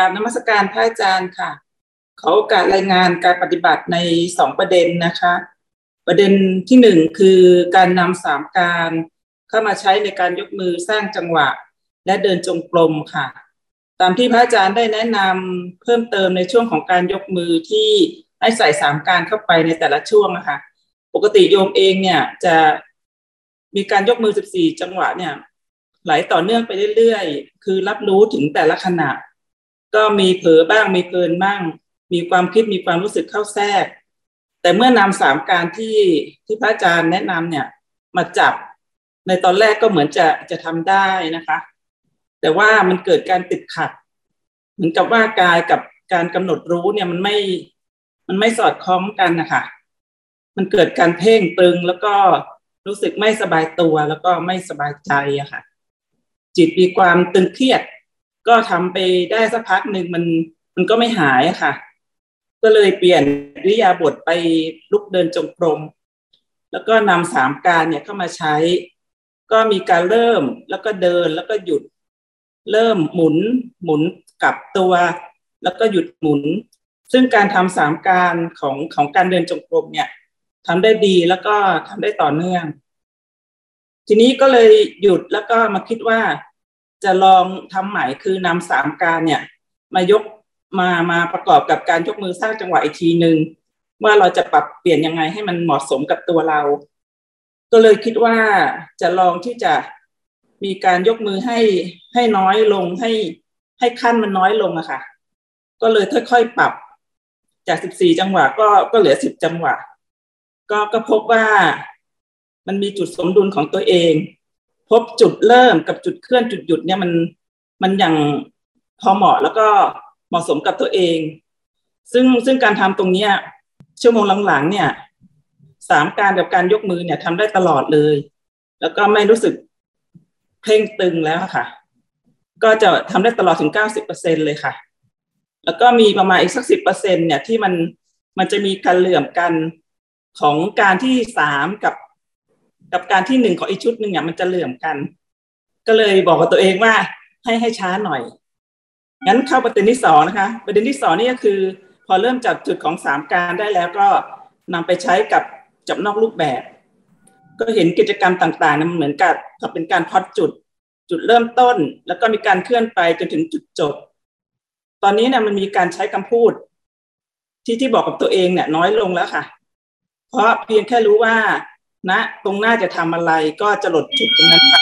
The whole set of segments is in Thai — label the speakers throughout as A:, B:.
A: การนมัสการพระอาจารย์ค่ะเขาการรายงานการปฏิบัติในสองประเด็นนะคะ ประเด็นที่หนึ่งคือการนำสามการเข้ามาใช้ในการยกมือสร้างจังหวะ และเดินจงกรมค่ะ ตามที่พระอาจารย์ได้แนะนำเพิ่มเติมในช่วงของการยกมือที่ให้ใส่สามการเข้าไปในแต่ละช่วงนะคะปกติโยมเองเนี่ยจะมีการยกมือ14จังหวะเนี่ยไหลต่อเนื่องไปเรื่อยๆ คือรับรู้ถึงแต่ละขณะ ก็มีเผลอบ้างมีเกินบ้าง มีความคิดมีความรู้สึกเข้าแทรก แต่เมื่อนำสามการที่ที่พระอาจารย์แนะนำเนี่ยมาจับในตอนแรกก็เหมือนจะจะทำได้นะคะ แต่ว่ามันเกิดการติดขัด เหมือนกับว่ากายกับการกำหนดรู้เนี่ยมันไม่มันไม่สอดคล้องกันนะคะมันเกิดการเพ่งตึงแล้วก็รู้สึกไม่สบายตัวแล้วก็ไม่สบายใจอะค่ะ จิตมีความตึงเครียด ก็ทำไปได้สักพักหนึ่งมันมันก็ไม่หายค่ะ ก็เลยเปลี่ยนริยาบทไปลุกเดินจงกรมแล้วก็นำสามการเนี่ยเข้ามาใช้ ก็มีการเริ่มแล้วก็เดินแล้วก็หยุด เริ่มหมุนหมุนกลับตัว แล้วก็หยุดหมุน ซึ่งการทำสามการของของการเดินจงกรมเนี่ยทำได้ดีแล้วก็ทำได้ต่อเนื่อง ทีนี้ก็เลยหยุดแล้วก็มาคิดว่า จะลองทำใหม่คือนำสามการเนี่ย มายกมามาประกอบกับการยกมือสร้างจังหวะอีกทีหนึ่งว่าเราจะปรับเปลี่ยนยังไงให้มันเหมาะสมกับตัวเรา ก็เลยคิดว่าจะลองที่จะมีการยกมือให้ให้น้อยลงให้ให้ขั้นมันน้อยลงอะค่ะ ก็เลยค่อยๆปรับ จากสิบสี่จังหวะก็ก็เหลือสิบจังหวะ ก็ก็พบว่ามันมีจุดสมดุลของตัวเอง พบจุดเริ่มกับจุดเคลื่อนจุดหยุดเนี่ยมันมันอย่างพอเหมาะแล้วก็เหมาะสมกับตัวเอง ซึ่งซึ่งการทำตรงเนี้ยชั่วโมงหลังๆเนี่ยสามการกับการยกมือเนี่ยทำได้ตลอดเลย แล้วก็ไม่รู้สึกเพ่งตึงแล้วค่ะ ก็จะทำได้ตลอดถึงเก้าสิบเปอร์เซ็นเลยค่ะ แล้วก็มีประมาณอีกสักสิบเปอร์เซ็นเนี่ยที่มันมันจะมีการเหลื่อมกันของการที่สามกับ กับการที่หนึ่งของอีกชุดหนึ่งเนี่ยมันจะเหลื่อมกัน ก็เลยบอกกับตัวเองว่าให้ให้ช้าหน่อยงั้นเข้าประเด็นที่สองนะคะ ประเด็นที่สองนี่ก็คือ พอเริ่มจับจุดของสามการได้แล้วก็นำไปใช้กับจับนอกรูปแบบ ก็เห็นกิจกรรมต่างๆนั้นเหมือนกับกับเป็นการพอดจุดจุดเริ่มต้น แล้วก็มีการเคลื่อนไปจนถึงจุดจบ ตอนนี้เนี่ยมันมีการใช้คำพูด ที่ที่บอกกับตัวเองเนี่ยน้อยลงแล้วค่ะ เพราะเพียงแค่รู้ว่า นะตรงหน้าจะทำอะไรก็จะหลดจุดตรงนั้นไป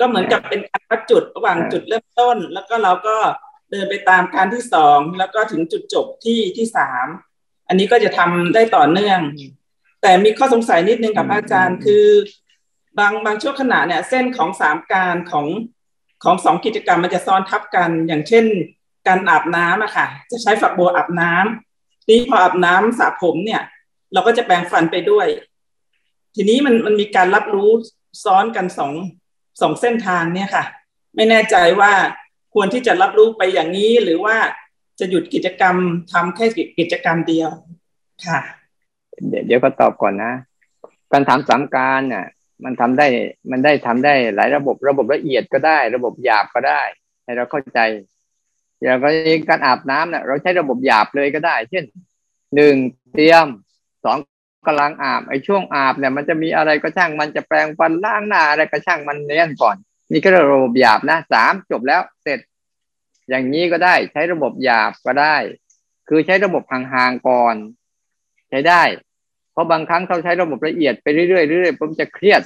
A: ก็เหมือนกับเป็นการวัดจุดระหว่างจุดเริ่มต้น แล้วก็เราก็เดินไปตามการที่สองแล้วก็ถึงจุดจบที่ที่สามอันนี้ก็จะทำได้ต่อเนื่อง แต่มีข้อสงสัยนิดนึงกับอาจารย์คือบางบางช่วงขณะเนี่ย เส้นของสามการของของสองกิจกรรมมันจะซ้อนทับกันอย่างเช่น การอาบน้ำอะค่ะ จะใช้ฝักบัวอาบน้ำนี่พออาบน้ำสระผมเนี่ย เราก็จะแปลงฟันไปด้วย ทีนี้มันมันมีการรับรู้ซ้อนกันสองสองเส้นทางเนี่ยค่ะ ไม่แน่ใจว่าควรที่จะรับรู้ไปอย่างนี้หรือว่าจะหยุดกิจกรรมทำแค่กิจกรรมเดียวค่ะ
B: เดี๋ยวเดี๋ยวก็ตอบก่อนนะการทำสามการน่ะ มันทำได้มันได้ทำได้หลายระบบระบบละเอียดก็ได้ ระบบหยาบก็ได้ ให้เราเข้าใจอย่างการอาบน้ำเนี่ยเราใช้ระบบหยาบเลยก็ได้ เช่นหนึ่งเตรียมสอง กำลังอาบไอ้ช่วงอาบเนี่ยมันจะมีอะไรก็ช่างมันจะแปลงฟันล้างหน้าอะไรก็ช่างมันเลี้ยนก่อน นี่ก็ระบบหยาบนะสามจบแล้วเสร็จ อย่างนี้ก็ได้ใช้ระบบหยาบก็ได้ คือใช้ระบบห่างๆก่อน ใช้ได้ เพราะบางครั้งเราใช้ระบบละเอียดไปเรื่อยๆเรื่อยๆผมจะเครียด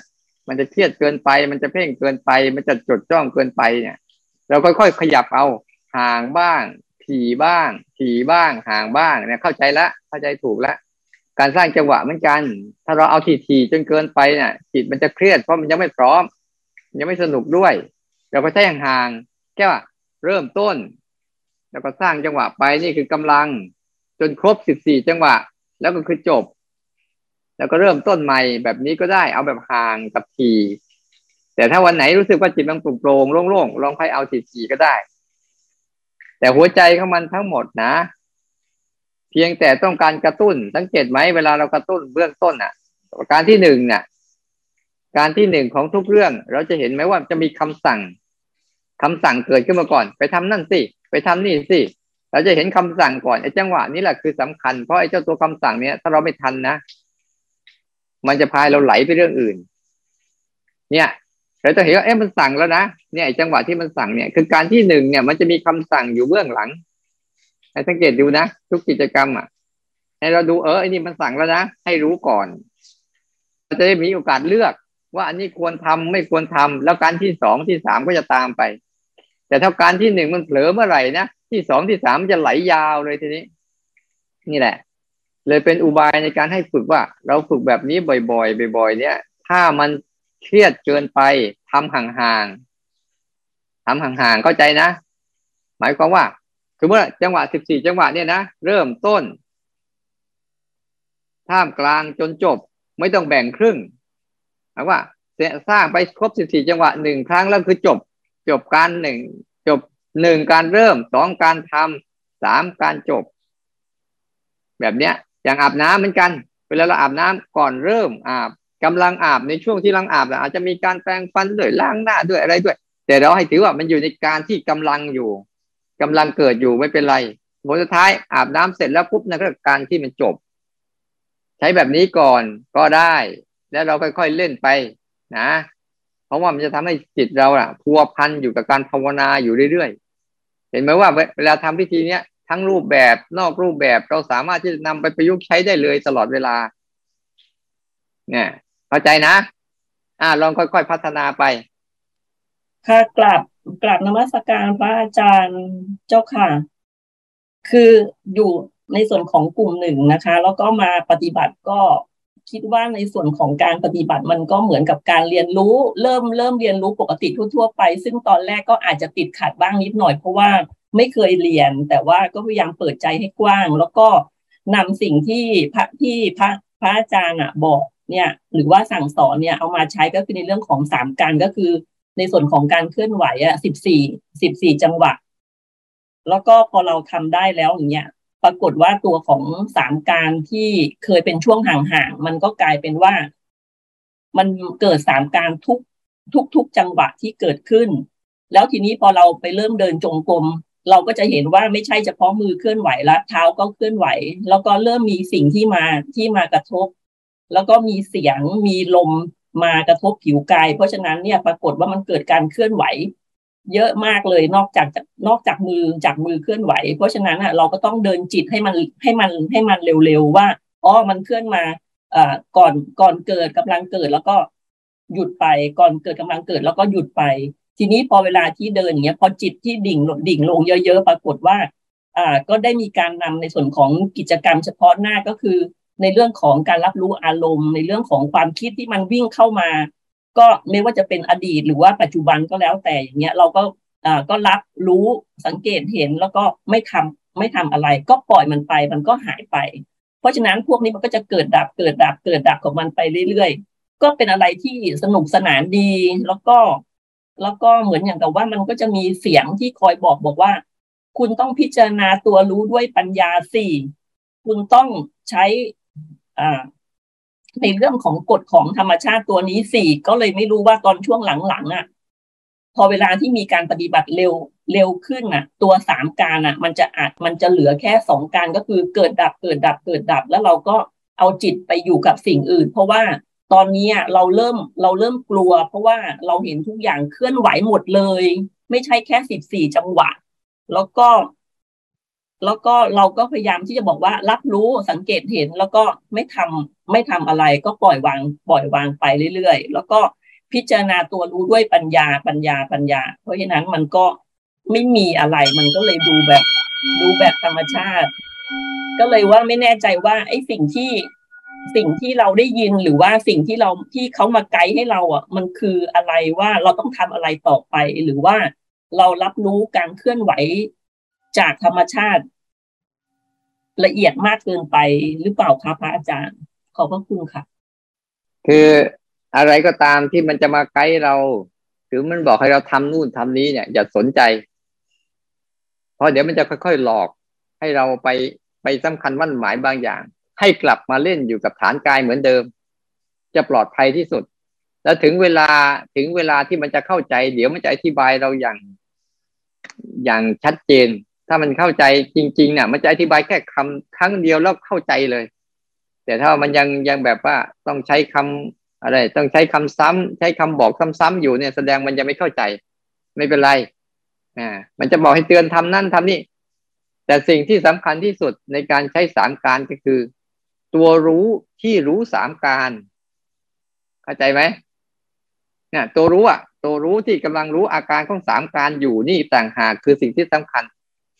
B: มันจะเครียดเกินไป มันจะเพ่งเกินไป มันจะจดจ้องเกินไปเนี่ย เราค่อยๆขยับเอาห่างบ้าง ถี่บ้าง ถี่บ้าง ห่างบ้างเนี่ยเข้าใจละเข้าใจถูกแล้ว การสร้างจังหวะเหมือนกัน ถ้าเราเอาทีๆจนเกินไปเนี่ยจิตมันจะเครียดเพราะมันยังไม่พร้อม ยังไม่สนุกด้วยเราก็ใช้ห่างๆแค่ว่าเริ่มต้น แล้วก็สร้างจังหวะไปนี่คือกำลัง จนครบสิบสี่จังหวะ แล้วก็คือจบ แล้วก็เริ่มต้นใหม่แบบนี้ก็ได้เอาแบบห่างกับที แต่ถ้าวันไหนรู้สึกว่าจิตมันโปร่งโล่งๆลองค่อยเอาทีๆก็ได้ แต่หัวใจของมันทั้งหมดนะ เพียงแต่ต้องการกระตุ้น สังเกตไหมเวลาเรากระตุ้นเบื้องต้นอะ การที่หนึ่งเนี่ยการที่หนึ่งของทุกเรื่อง เราจะเห็นไหมว่าจะมีคำสั่งคำสั่งเกิดขึ้นมาก่อน ไปทำนั่นสิไปทำนี่สิเราจะเห็นคำสั่งก่อนไอ้จังหวะนี้แหละคือสำคัญเพราะไอ้เจ้าตัวคำสั่งเนี้ยถ้าเราไม่ทันนะมันจะพายเราไหลไปเรื่องอื่น เนี่ยเราจะเห็นว่าเอ๊ะมันสั่งแล้วนะเนี่ยจังหวะที่มันสั่งเนี่ย คือการที่หนึ่งเนี่ย มันจะมีคำสั่งอยู่เบื้องหลัง ให้สังเกตดูนะ ทุกกิจกรรมอะ ให้เราดูเออไอ้นี่มันสั่งแล้วนะ ให้รู้ก่อนเราจะได้มีโอกาสเลือก ว่าอันนี้ควรทำไม่ควรทำแล้วการที่สองที่สามก็จะตามไป แต่ถ้าการที่หนึ่งมันเผลอเมื่อไหร่นะที่สองที่สามจะไหลยาวเลยทีนี้ นี่แหละ เลยเป็นอุบายในการให้ฝึกว่า เราฝึกแบบนี้บ่อยๆบ่อย ๆ เนี่ย ถ้ามันเครียดเกินไปทำห่างๆทำห่างๆเข้าใจนะ หมายความว่า คือเมื่อจังหวะสิบสี่จังหวะเนี่ยนะเริ่มต้น ท่ามกลางจนจบ ไม่ต้องแบ่งครึ่งหมายว่าสร้างไปครบสิบสี่จังหวะหนึ่งครั้งแล้วคือจบ จบการหนึ่งจบหนึ่งการเริ่มสองการทำสามการจบ แบบเนี้ย อย่างอาบน้ำเหมือนกัน เวลาเราอาบน้ำก่อนเริ่มอาบกำลังอาบในช่วงที่ลังอาบอาจจะมีการแปรงฟันด้วยล้างหน้าด้วยอะไรด้วย แต่เราให้ถือว่ามันอยู่ในการที่กำลังอยู่ กำลังเกิดอยู่ไม่เป็นไรผลสุดท้ายอาบน้ำเสร็จแล้วปุ๊บนั่นก็การที่มันจบ ใช้แบบนี้ก่อนก็ได้ แล้วเราค่อยๆเล่นไปนะ เพราะว่ามันจะทำให้จิตเราอะพัวพันอยู่กับการภาวนาอยู่เรื่อยๆ เห็นไหมว่าเวลาทำพิธีเนี้ยทั้งรูปแบบนอกรูปแบบเราสามารถที่จะนำไปประยุกต์ใช้ได้เลยตลอดเวลา เนี่ยเข้าใจนะ อ่าลองค่อยๆพัฒนาไป
C: ค่ะกลับ กลับนมัสการพระอาจารย์เจ้าค่ะ คืออยู่ในส่วนของกลุ่มหนึ่งนะคะ แล้วก็มาปฏิบัติก็คิดว่าในส่วนของการปฏิบัติมันก็เหมือนกับการเรียนรู้ เริ่มเริ่มเรียนรู้ปกติทั่วๆไป ซึ่งตอนแรกก็อาจจะติดขัดบ้างนิดหน่อยเพราะว่าไม่เคยเรียน แต่ว่าก็พยายามเปิดใจให้กว้าง แล้วก็นำสิ่งที่พระที่พระพระอาจารย์อะบอกเนี่ย หรือว่าสั่งสอนเนี่ยเอามาใช้ก็คือในเรื่องของสามการก็คือ ในส่วนของการเคลื่อนไหวอะสิบสี่สิบสี่จังหวะ แล้วก็พอเราทำได้แล้วอย่างเงี้ยปรากฏว่าตัวของสามการที่เคยเป็นช่วงห่างๆมันก็กลายเป็นว่า มันเกิดสามการทุกทุกทุกจังหวะที่เกิดขึ้น แล้วทีนี้พอเราไปเริ่มเดินจงกรมเราก็จะเห็นว่าไม่ใช่เฉพาะมือเคลื่อนไหวละเท้าก็เคลื่อนไหว แล้วก็เริ่มมีสิ่งที่มาที่มากระทบ แล้วก็มีเสียงมีลม มากระทบผิวกาย เพราะฉะนั้นเนี่ยปรากฏว่ามันเกิดการเคลื่อนไหว เยอะมากเลยนอกจากนอกจากมือจากมือเคลื่อนไหว เพราะฉะนั้นอะเราก็ต้องเดินจิตให้มันให้มันให้มันเร็วๆว่าอ๋อมันเคลื่อนมาอ่าก่อนก่อนเกิดกำลังเกิดแล้วก็หยุดไปก่อนเกิดกำลังเกิดแล้วก็หยุดไป ทีนี้พอเวลาที่เดินอย่างเงี้ยพอจิตที่ดิ่งดิ่งลงเยอะ ๆ ปรากฏว่า อ่าก็ได้มีการนำในส่วนของกิจกรรมเฉพาะหน้าก็คือ ในเรื่องของการรับรู้อารมณ์ ในเรื่องของความคิดที่มันวิ่งเข้ามา ก็ไม่ว่าจะเป็นอดีตหรือว่าปัจจุบันก็แล้วแต่อย่างเงี้ยเราก็อ่าก็รับรู้สังเกตเห็นแล้วก็ไม่ทำไม่ทำอะไร ก็ปล่อยมันไปมันก็หายไป เพราะฉะนั้นพวกนี้มันก็จะเกิดดับเกิดดับเกิดดับของมันไปเรื่อยๆ ก็เป็นอะไรที่สนุกสนานดีแล้วก็ แล้วก็เหมือนอย่างกับว่ามันก็จะมีเสียงที่คอยบอกบอกว่า คุณต้องพิจารณาตัวรู้ด้วยปัญญาสี่คุณต้องใช้ ในเรื่องของกฎของธรรมชาติตัวนี้สี่ก็เลยไม่รู้ว่าตอนช่วงหลังๆอะ พอเวลาที่มีการปฏิบัติเร็วเร็วขึ้นอะ ตัวสามการอะ มันจะอาจมันจะเหลือแค่สองการก็คือเกิดดับเกิดดับเกิดดับ แล้วเราก็เอาจิตไปอยู่กับสิ่งอื่น เพราะว่าตอนนี้เราเริ่มเราเริ่มกลัว เพราะว่าเราเห็นทุกอย่างเคลื่อนไหวหมดเลย ไม่ใช่แค่สิบสี่จังหวะ แล้วก็ แล้วก็เราก็พยายามที่จะบอกว่ารับรู้สังเกตเห็น แล้วก็ไม่ทำไม่ทำอะไร ก็ปล่อยวางปล่อยวางไปเรื่อยๆ แล้วก็พิจารณาตัวรู้ด้วยปัญญาปัญญาปัญญา เพราะฉะนั้นมันก็ไม่มีอะไรมันก็เลยดูแบบดูแบบธรรมชาติ ก็เลยว่าไม่แน่ใจว่าไอ้สิ่งที่สิ่งที่เราได้ยินหรือว่าสิ่งที่เราที่เขามาไกด์ให้เราอะ มันคืออะไรว่าเราต้องทำอะไรต่อไปหรือว่าเรารับรู้การเคลื่อนไหว จากธรรมชาติ ละเอียดมากเกินไปหรือเปล่าคะพระอาจารย์ ขอบพระคุณค่ะ
B: คืออะไรก็ตามที่มันจะมาไกด์เราหรือมันบอกให้เราทำนู่นทำนี้เนี่ย อย่าสนใจ เพราะเดี๋ยวมันจะค่อยๆหลอก ให้เราไปไปสำคัญวั่นหมายบางอย่าง ให้กลับมาเล่นอยู่กับฐานกายเหมือนเดิม จะปลอดภัยที่สุด แล้วถึงเวลาถึงเวลาที่มันจะเข้าใจ เดี๋ยวมันจะอธิบายเราอย่างอย่างชัดเจน ถ้ามันเข้าใจจริงๆเนี่ยมันจะอธิบายแค่คำครั้งเดียวแล้วเข้าใจเลย แต่ถ้ามันยังยังแบบว่าต้องใช้คำอะไร ต้องใช้คำซ้ำใช้คำบอกซ้ำๆอยู่เนี่ยแสดงมันยังไม่เข้าใจ ไม่เป็นไรอ่ามันจะบอกให้เตือนทำนั่นทำนี่แต่สิ่งที่สำคัญที่สุดในการใช้สามการก็คือ ตัวรู้ที่รู้สามการเข้าใจไหมเนี่ยตัวรู้อะ ตัวรู้ที่กำลังรู้อาการของสามการอยู่นี่ต่างหากคือสิ่งที่สำคัญ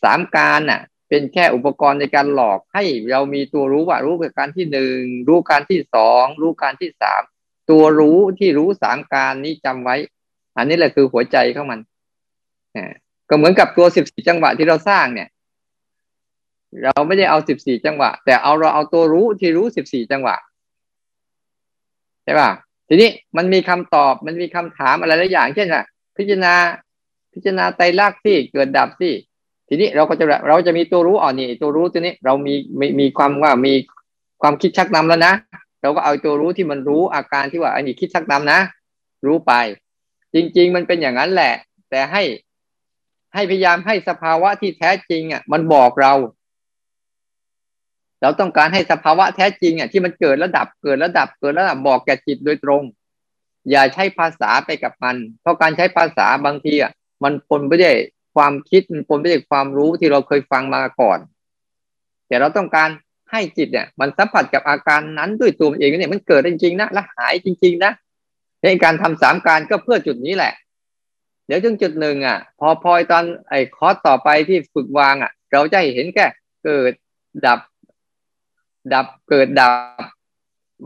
B: สามการน่ะ เป็นแค่อุปกรณ์ในการหลอกให้เรามีตัวรู้ว่ารู้การที่หนึ่งรู้การที่สองรู้การที่สามตัวรู้ที่รู้สามการนี้จำไว้ อันนี้แหละคือหัวใจของมันก็เหมือนกับตัวสิบสี่จังหวะที่เราสร้างเนี่ย เราไม่ได้เอาสิบสี่จังหวะ แต่เอาเราเอาตัวรู้ที่รู้สิบสี่จังหวะใช่ป่ะทีนี้มันมีคำตอบมันมีคำถามอะไรหลายอย่าง เช่นอะพิจารณาพิจารณาไตรลักษณ์ที่เกิดดับที่ ทีนี้เราก็จะเราจะมีตัวรู้อ่อนนี่ตัวรู้ตัวนี้เรามีมีมีความว่ามีความคิดชักนำแล้วนะเราก็เอาตัวรู้ที่มันรู้อาการที่ว่าอันนี้คิดชักนำนะ รู้ไป จริง ๆ มันเป็นอย่างนั้นแหละ แต่ให้ให้พยายามให้สภาวะที่แท้จริงอะ มันบอกเรา เราต้องการให้สภาวะแท้จริงอะที่มันเกิดระดับเกิดระดับเกิดระดับบอกแก่จิตโดยตรง อย่าใช้ภาษาไปกับมัน เพราะการใช้ภาษาบางทีอะมันปนไปด้วย ความคิดมันปนไปด้วยความรู้ที่เราเคยฟังมาก่อน แต่เราต้องการให้จิตเนี่ย มันสัมผัสกับอาการนั้นด้วยตัวเองเนี่ยมันเกิดจริงๆนะและหายจริง ๆ นะในการทำสามการก็เพื่อจุดนี้แหละ เดี๋ยวถึงจุดหนึ่งอะ พอพอยตอนไอ้คอร์สต่อไปที่ฝึกวางอะ เราจะเห็นแค่เกิดดับ ดับเกิดดับ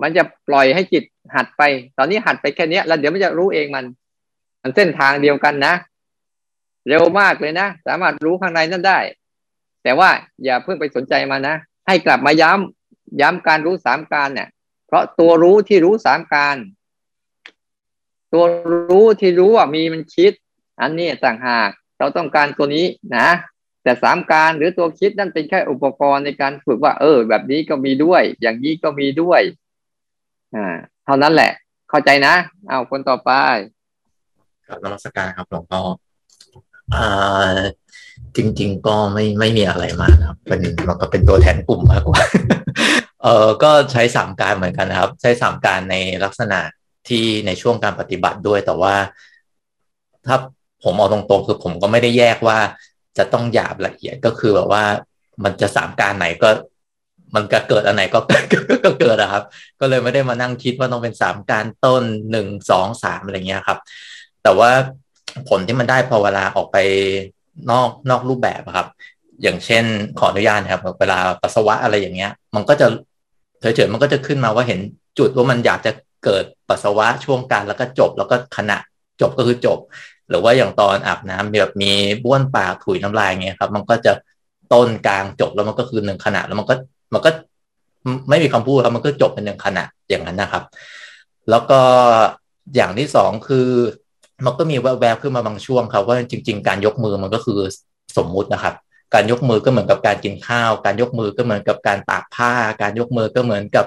B: มันจะปล่อยให้จิตหัดไป ตอนนี้หัดไปแค่นี้แล้วเดี๋ยวมันจะรู้เองมัน มันเส้นทางเดียวกันนะ เร็วมากเลยนะ สามารถรู้ข้างในนั้นได้ แต่ว่าอย่าเพิ่งไปสนใจมันะ ให้กลับมาย้ำย้ำการรู้สามการเนี่ย เพราะตัวรู้ที่รู้สามการ ตัวรู้ที่รู้ว่ามีมันคิด อันนี้ต่างหาก เราต้องการตัวนี้นะแต่สามการหรือตัวคิดนั่นเป็นแค่อุปกรณ์ในการฝึกว่า เออ แบบนี้ก็มีด้วย อย่างนี้ก็มีด้วย อ่า เท่านั้นแหละ เข้าใจนะ เอาคนต่อไป
D: กับนมัสการครับหลวงพ่อ อ่าจริง ๆ ก็ไม่ไม่มีอะไรมากครับเป็นมันก็เป็นตัวแทนกลุ่มมากกว่า เออก็ใช้สามการเหมือนกันนะครับ ใช้สามการในลักษณะที่ในช่วงการปฏิบัติด้วยแต่ว่า ถ้าผมเอาตรงๆคือผมก็ไม่ได้แยกว่าจะต้องหยาบละเอียดก็คือแบบว่ามันจะสามการไหนก็ มันก็เกิดอันไหนก็ก็เกิดอะครับ ก็เลยไม่ได้มานั่งคิดว่าต้องเป็นสามการต้นหนึ่งสองสามอะไรเงี้ยครับ แต่ว่า ผลที่มันได้พอเวลาออกไปนอกนอกรูปแบบครับ อย่างเช่นขออนุญาตครับ เวลาปัสสาวะอะไรอย่างเงี้ย มันก็จะเฉยๆมันก็จะขึ้นมาว่าเห็นจุดว่ามันอยากจะเกิดปัสสาวะช่วงการแล้วก็จบแล้วก็ขณะจบก็คือจบ หรือว่าอย่างตอนอาบน้ำแบบมีบ้วนปากถุยน้ำลายเงี้ยครับ มันก็จะต้นกลางจบแล้วมันก็คือหนึ่งขณะแล้วมันก็มันก็ไม่มีคำพูดครับมันก็จบเป็นหนึ่งขณะอย่างนั้นนะครับ แล้วก็อย่างที่สองคือ มันก็มีแวบๆขึ้นมาบางช่วงครับว่าจริง ๆ การยกมือมันก็คือสมมุตินะครับ การยกมือก็เหมือนกับการกินข้าว การยกมือก็เหมือนกับการตากผ้า การยกมือก็เหมือนกับ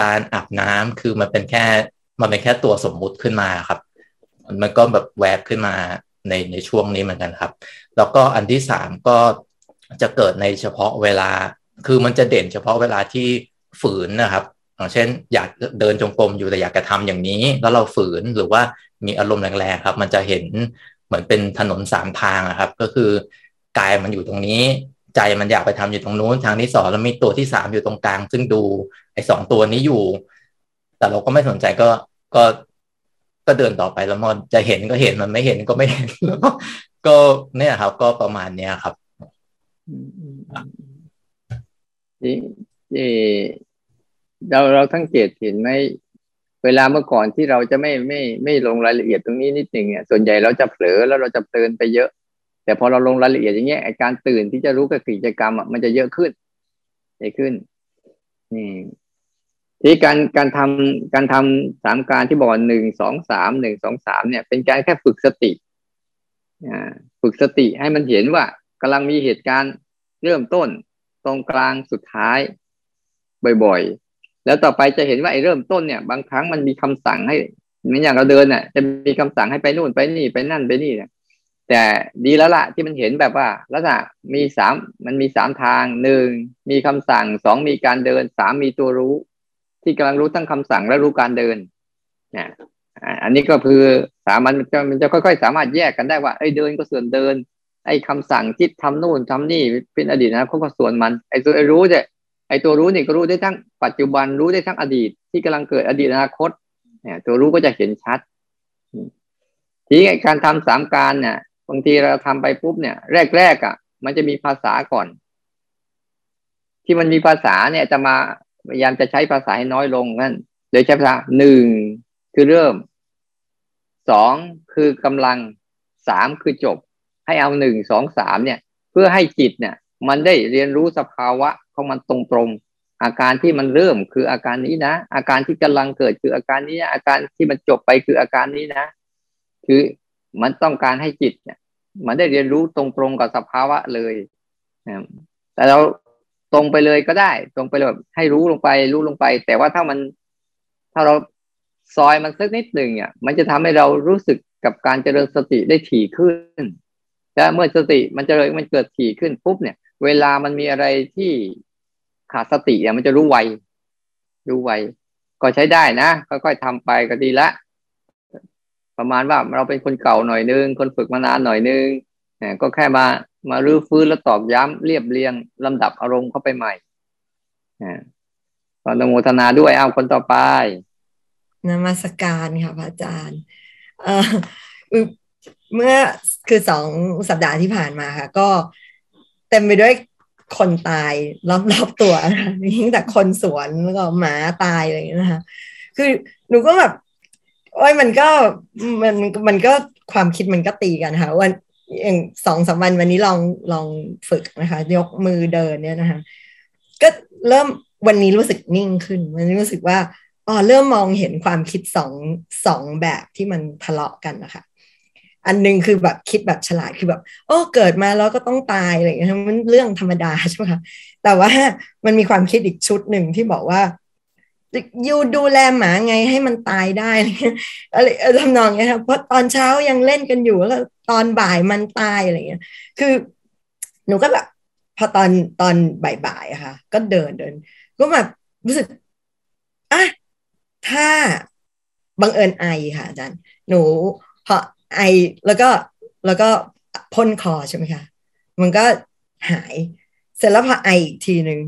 D: การอาบน้ำคือมันเป็นแค่มันเป็นแค่ตัวสมมุติขึ้นมาครับ มันก็แบบแวบขึ้นมาในในช่วงนี้เหมือนกันครับ แล้วก็อันที่สามก็จะเกิดในเฉพาะเวลา คือมันจะเด่นเฉพาะเวลาที่ฝืนนะครับ เช่นอยากเดินจงกรมอยู่แต่อยากจะทำอย่างนี้ แล้วเราฝืนหรือว่ามีอารมณ์แรงๆครับ มันจะเห็นเหมือนเป็นถนนสามทางครับ ก็คือกายมันอยู่ตรงนี้ ใจมันอยากไปทำอยู่ตรงนู้นทางที่สองแล้วมีตัวที่สามอยู่ตรงกลาง ซึ่งดูไอ้สองตัวนี้อยู่ แต่เราก็ไม่สนใจก็ก็ก็เดินต่อไปแล้วมันจะเห็นก็เห็นมันไม่เห็นก็ไม่เห็นแล้วก็ก็เนี่ยครับ ก็ประมาณเนี้ยครับ
B: เอ เราเราทั้งเกตเห็นไหมเวลาเมื่อก่อนที่เราจะไม่ไม่ไม่ลงรายละเอียดตรงนี้นิดหนึ่งเนี่ย ส่วนใหญ่เราจะเผลอแล้วเราจะเตือนไปเยอะ แต่พอเราลงรายละเอียดอย่างเงี้ยการตื่นที่จะรู้กับกิจกรรมอะมันจะเยอะขึ้นเยอะขึ้นนี่ที่การการทำการทำสามการที่บอกหนึ่งสองสามหนึ่งสองสามเนี่ย เป็นการแค่ฝึกสติฝึกสติให้มันเห็นว่ากำลังมีเหตุการณ์เริ่มต้นตรงกลางสุดท้ายบ่อยๆ แล้วต่อไปจะเห็นว่าไอ้เริ่มต้นเนี่ย บางครั้งมันมีคำสั่งให้เหมือนอย่างเราเดินเนี่ยจะมีคำสั่งให้ไปนู่นไปนี่ไปนั่นไปนี่เนี่ยแต่ดีแล้วล่ะที่มันเห็นแบบว่าลักษณะมีสามมันมีสามทางหนึ่งมีคำสั่งสองมีการเดินสามมีตัวรู้ ที่กำลังรู้ทั้งคำสั่งและรู้การเดินเนี่ยอันนี้ก็คือสามัญมันจะมันจะค่อย ๆ สามารถแยกกันได้ว่าไอ้เดินก็ส่วนเดิน ไอ้คำสั่งที่ทำนู่นทำนี่เป็นอดีตนะเขาก็ส่วนมันไอ้ตัวไอ้รู้เนี่ย ไอ้ตัวรู้นี่ก็รู้ได้ทั้งปัจจุบันรู้ได้ทั้งอดีต ที่กำลังเกิดอดีตอนาคตเนี่ยตัวรู้ก็จะเห็นชัด ทีนี้การทำสามการเนี่ยบางทีเราทำไปปุ๊บเนี่ย แรกๆอะ มันจะมีภาษาก่อน ที่มันมีภาษาเนี่ยจะมาพยายามจะใช้ภาษาให้น้อยลงนั่นโดยใช้ภาษาหนึ่งคือเริ่มสองคือกำลังสามคือจบ ให้เอาหนึ่งสองสามเนี่ย เพื่อให้จิตเนี่ย มันได้เรียนรู้สภาวะ ของมันตรงๆ อาการที่มันเริ่มคืออาการนี้นะ อาการที่กำลังเกิดคืออาการนี้อาการที่มันจบไปคืออาการนี้นะ คือมันต้องการให้จิตเนี่ย มันได้เรียนรู้ตรงๆกับสภาวะเลยแต่เราตรงไปเลยก็ได้ ตรงไปเลยแบบให้รู้ลงไป รู้ลงไป แต่ว่าถ้ามัน ถ้าเราซอยมันสักนิดหนึ่งอะมันจะทำให้เรารู้สึกกับการเจริญสติได้ถี่ขึ้นและเมื่อสติมันเจริญมันเกิดถี่ขึ้นปุ๊บเนี่ย เวลามันมีอะไรที่ ขาดสติเนี่ยมันจะรู้ไวรู้ไวก็ใช้ได้นะค่อยๆทำไปก็ดีละ ประมาณว่าเราเป็นคนเก่าหน่อยนึง คนฝึกมานานหน่อยนึงก็แค่มามารื้อฟื้นแล้วตอบย้ำเรียบเรียงลำดับอารมณ์เข้าไปใหม่ขอนโมทนาด้วยเอาคนต่อไป
E: นมัสการค่ะพระอาจารย์เออเมื่อคือสองสัปดาห์ที่ผ่านมาค่ะ ก็เต็มไปด้วย คนตายรอบๆตัวยิ่งแต่คนสวนแล้วก็หมาตายอะไรอย่างนี้ยนะคะคือหนูก็แบบโอ้ยมันก็มันมันก็ความคิดมันก็ตีกันค่ะวันอย่างสองสามวันวันนี้ลองลองฝึกนะคะ ยกมือเดินเนี่ยนะคะก็เริ่มวันนี้รู้สึกนิ่งขึ้นวันนี้รู้สึกว่าอ๋อเริ่มมองเห็นความคิดสองสองแบบที่มันทะเลาะกันนะคะ อันนึงคือแบบคิดแบบฉลาดคือแบบโอ้เกิดมาแล้วก็ต้องตายอะไรอย่างเงี้ยมันเรื่องธรรมดาใช่ไหมคะแต่ว่ามันมีความคิดอีกชุดหนึ่งที่บอกว่าอยู่ดูแลหมาไงให้มันตายได้อะไรทำนองเงี้ยครับเพราะตอนเช้ายังเล่นกันอยู่แล้วตอนบ่ายมันตายอะไรเงี้ย คือหนูก็แบบพอตอนตอนบ่ายๆอะค่ะ ก็เดินเดิน ก็แบบรู้สึกอะถ้าบังเอิญไอค่ะอาจารย์ หนูพอ ไอแล้วก็แล้วก็พ่นคอใช่ไหมคะ มันก็หาย เสร็จแล้วพอไออีกทีหนึ่ง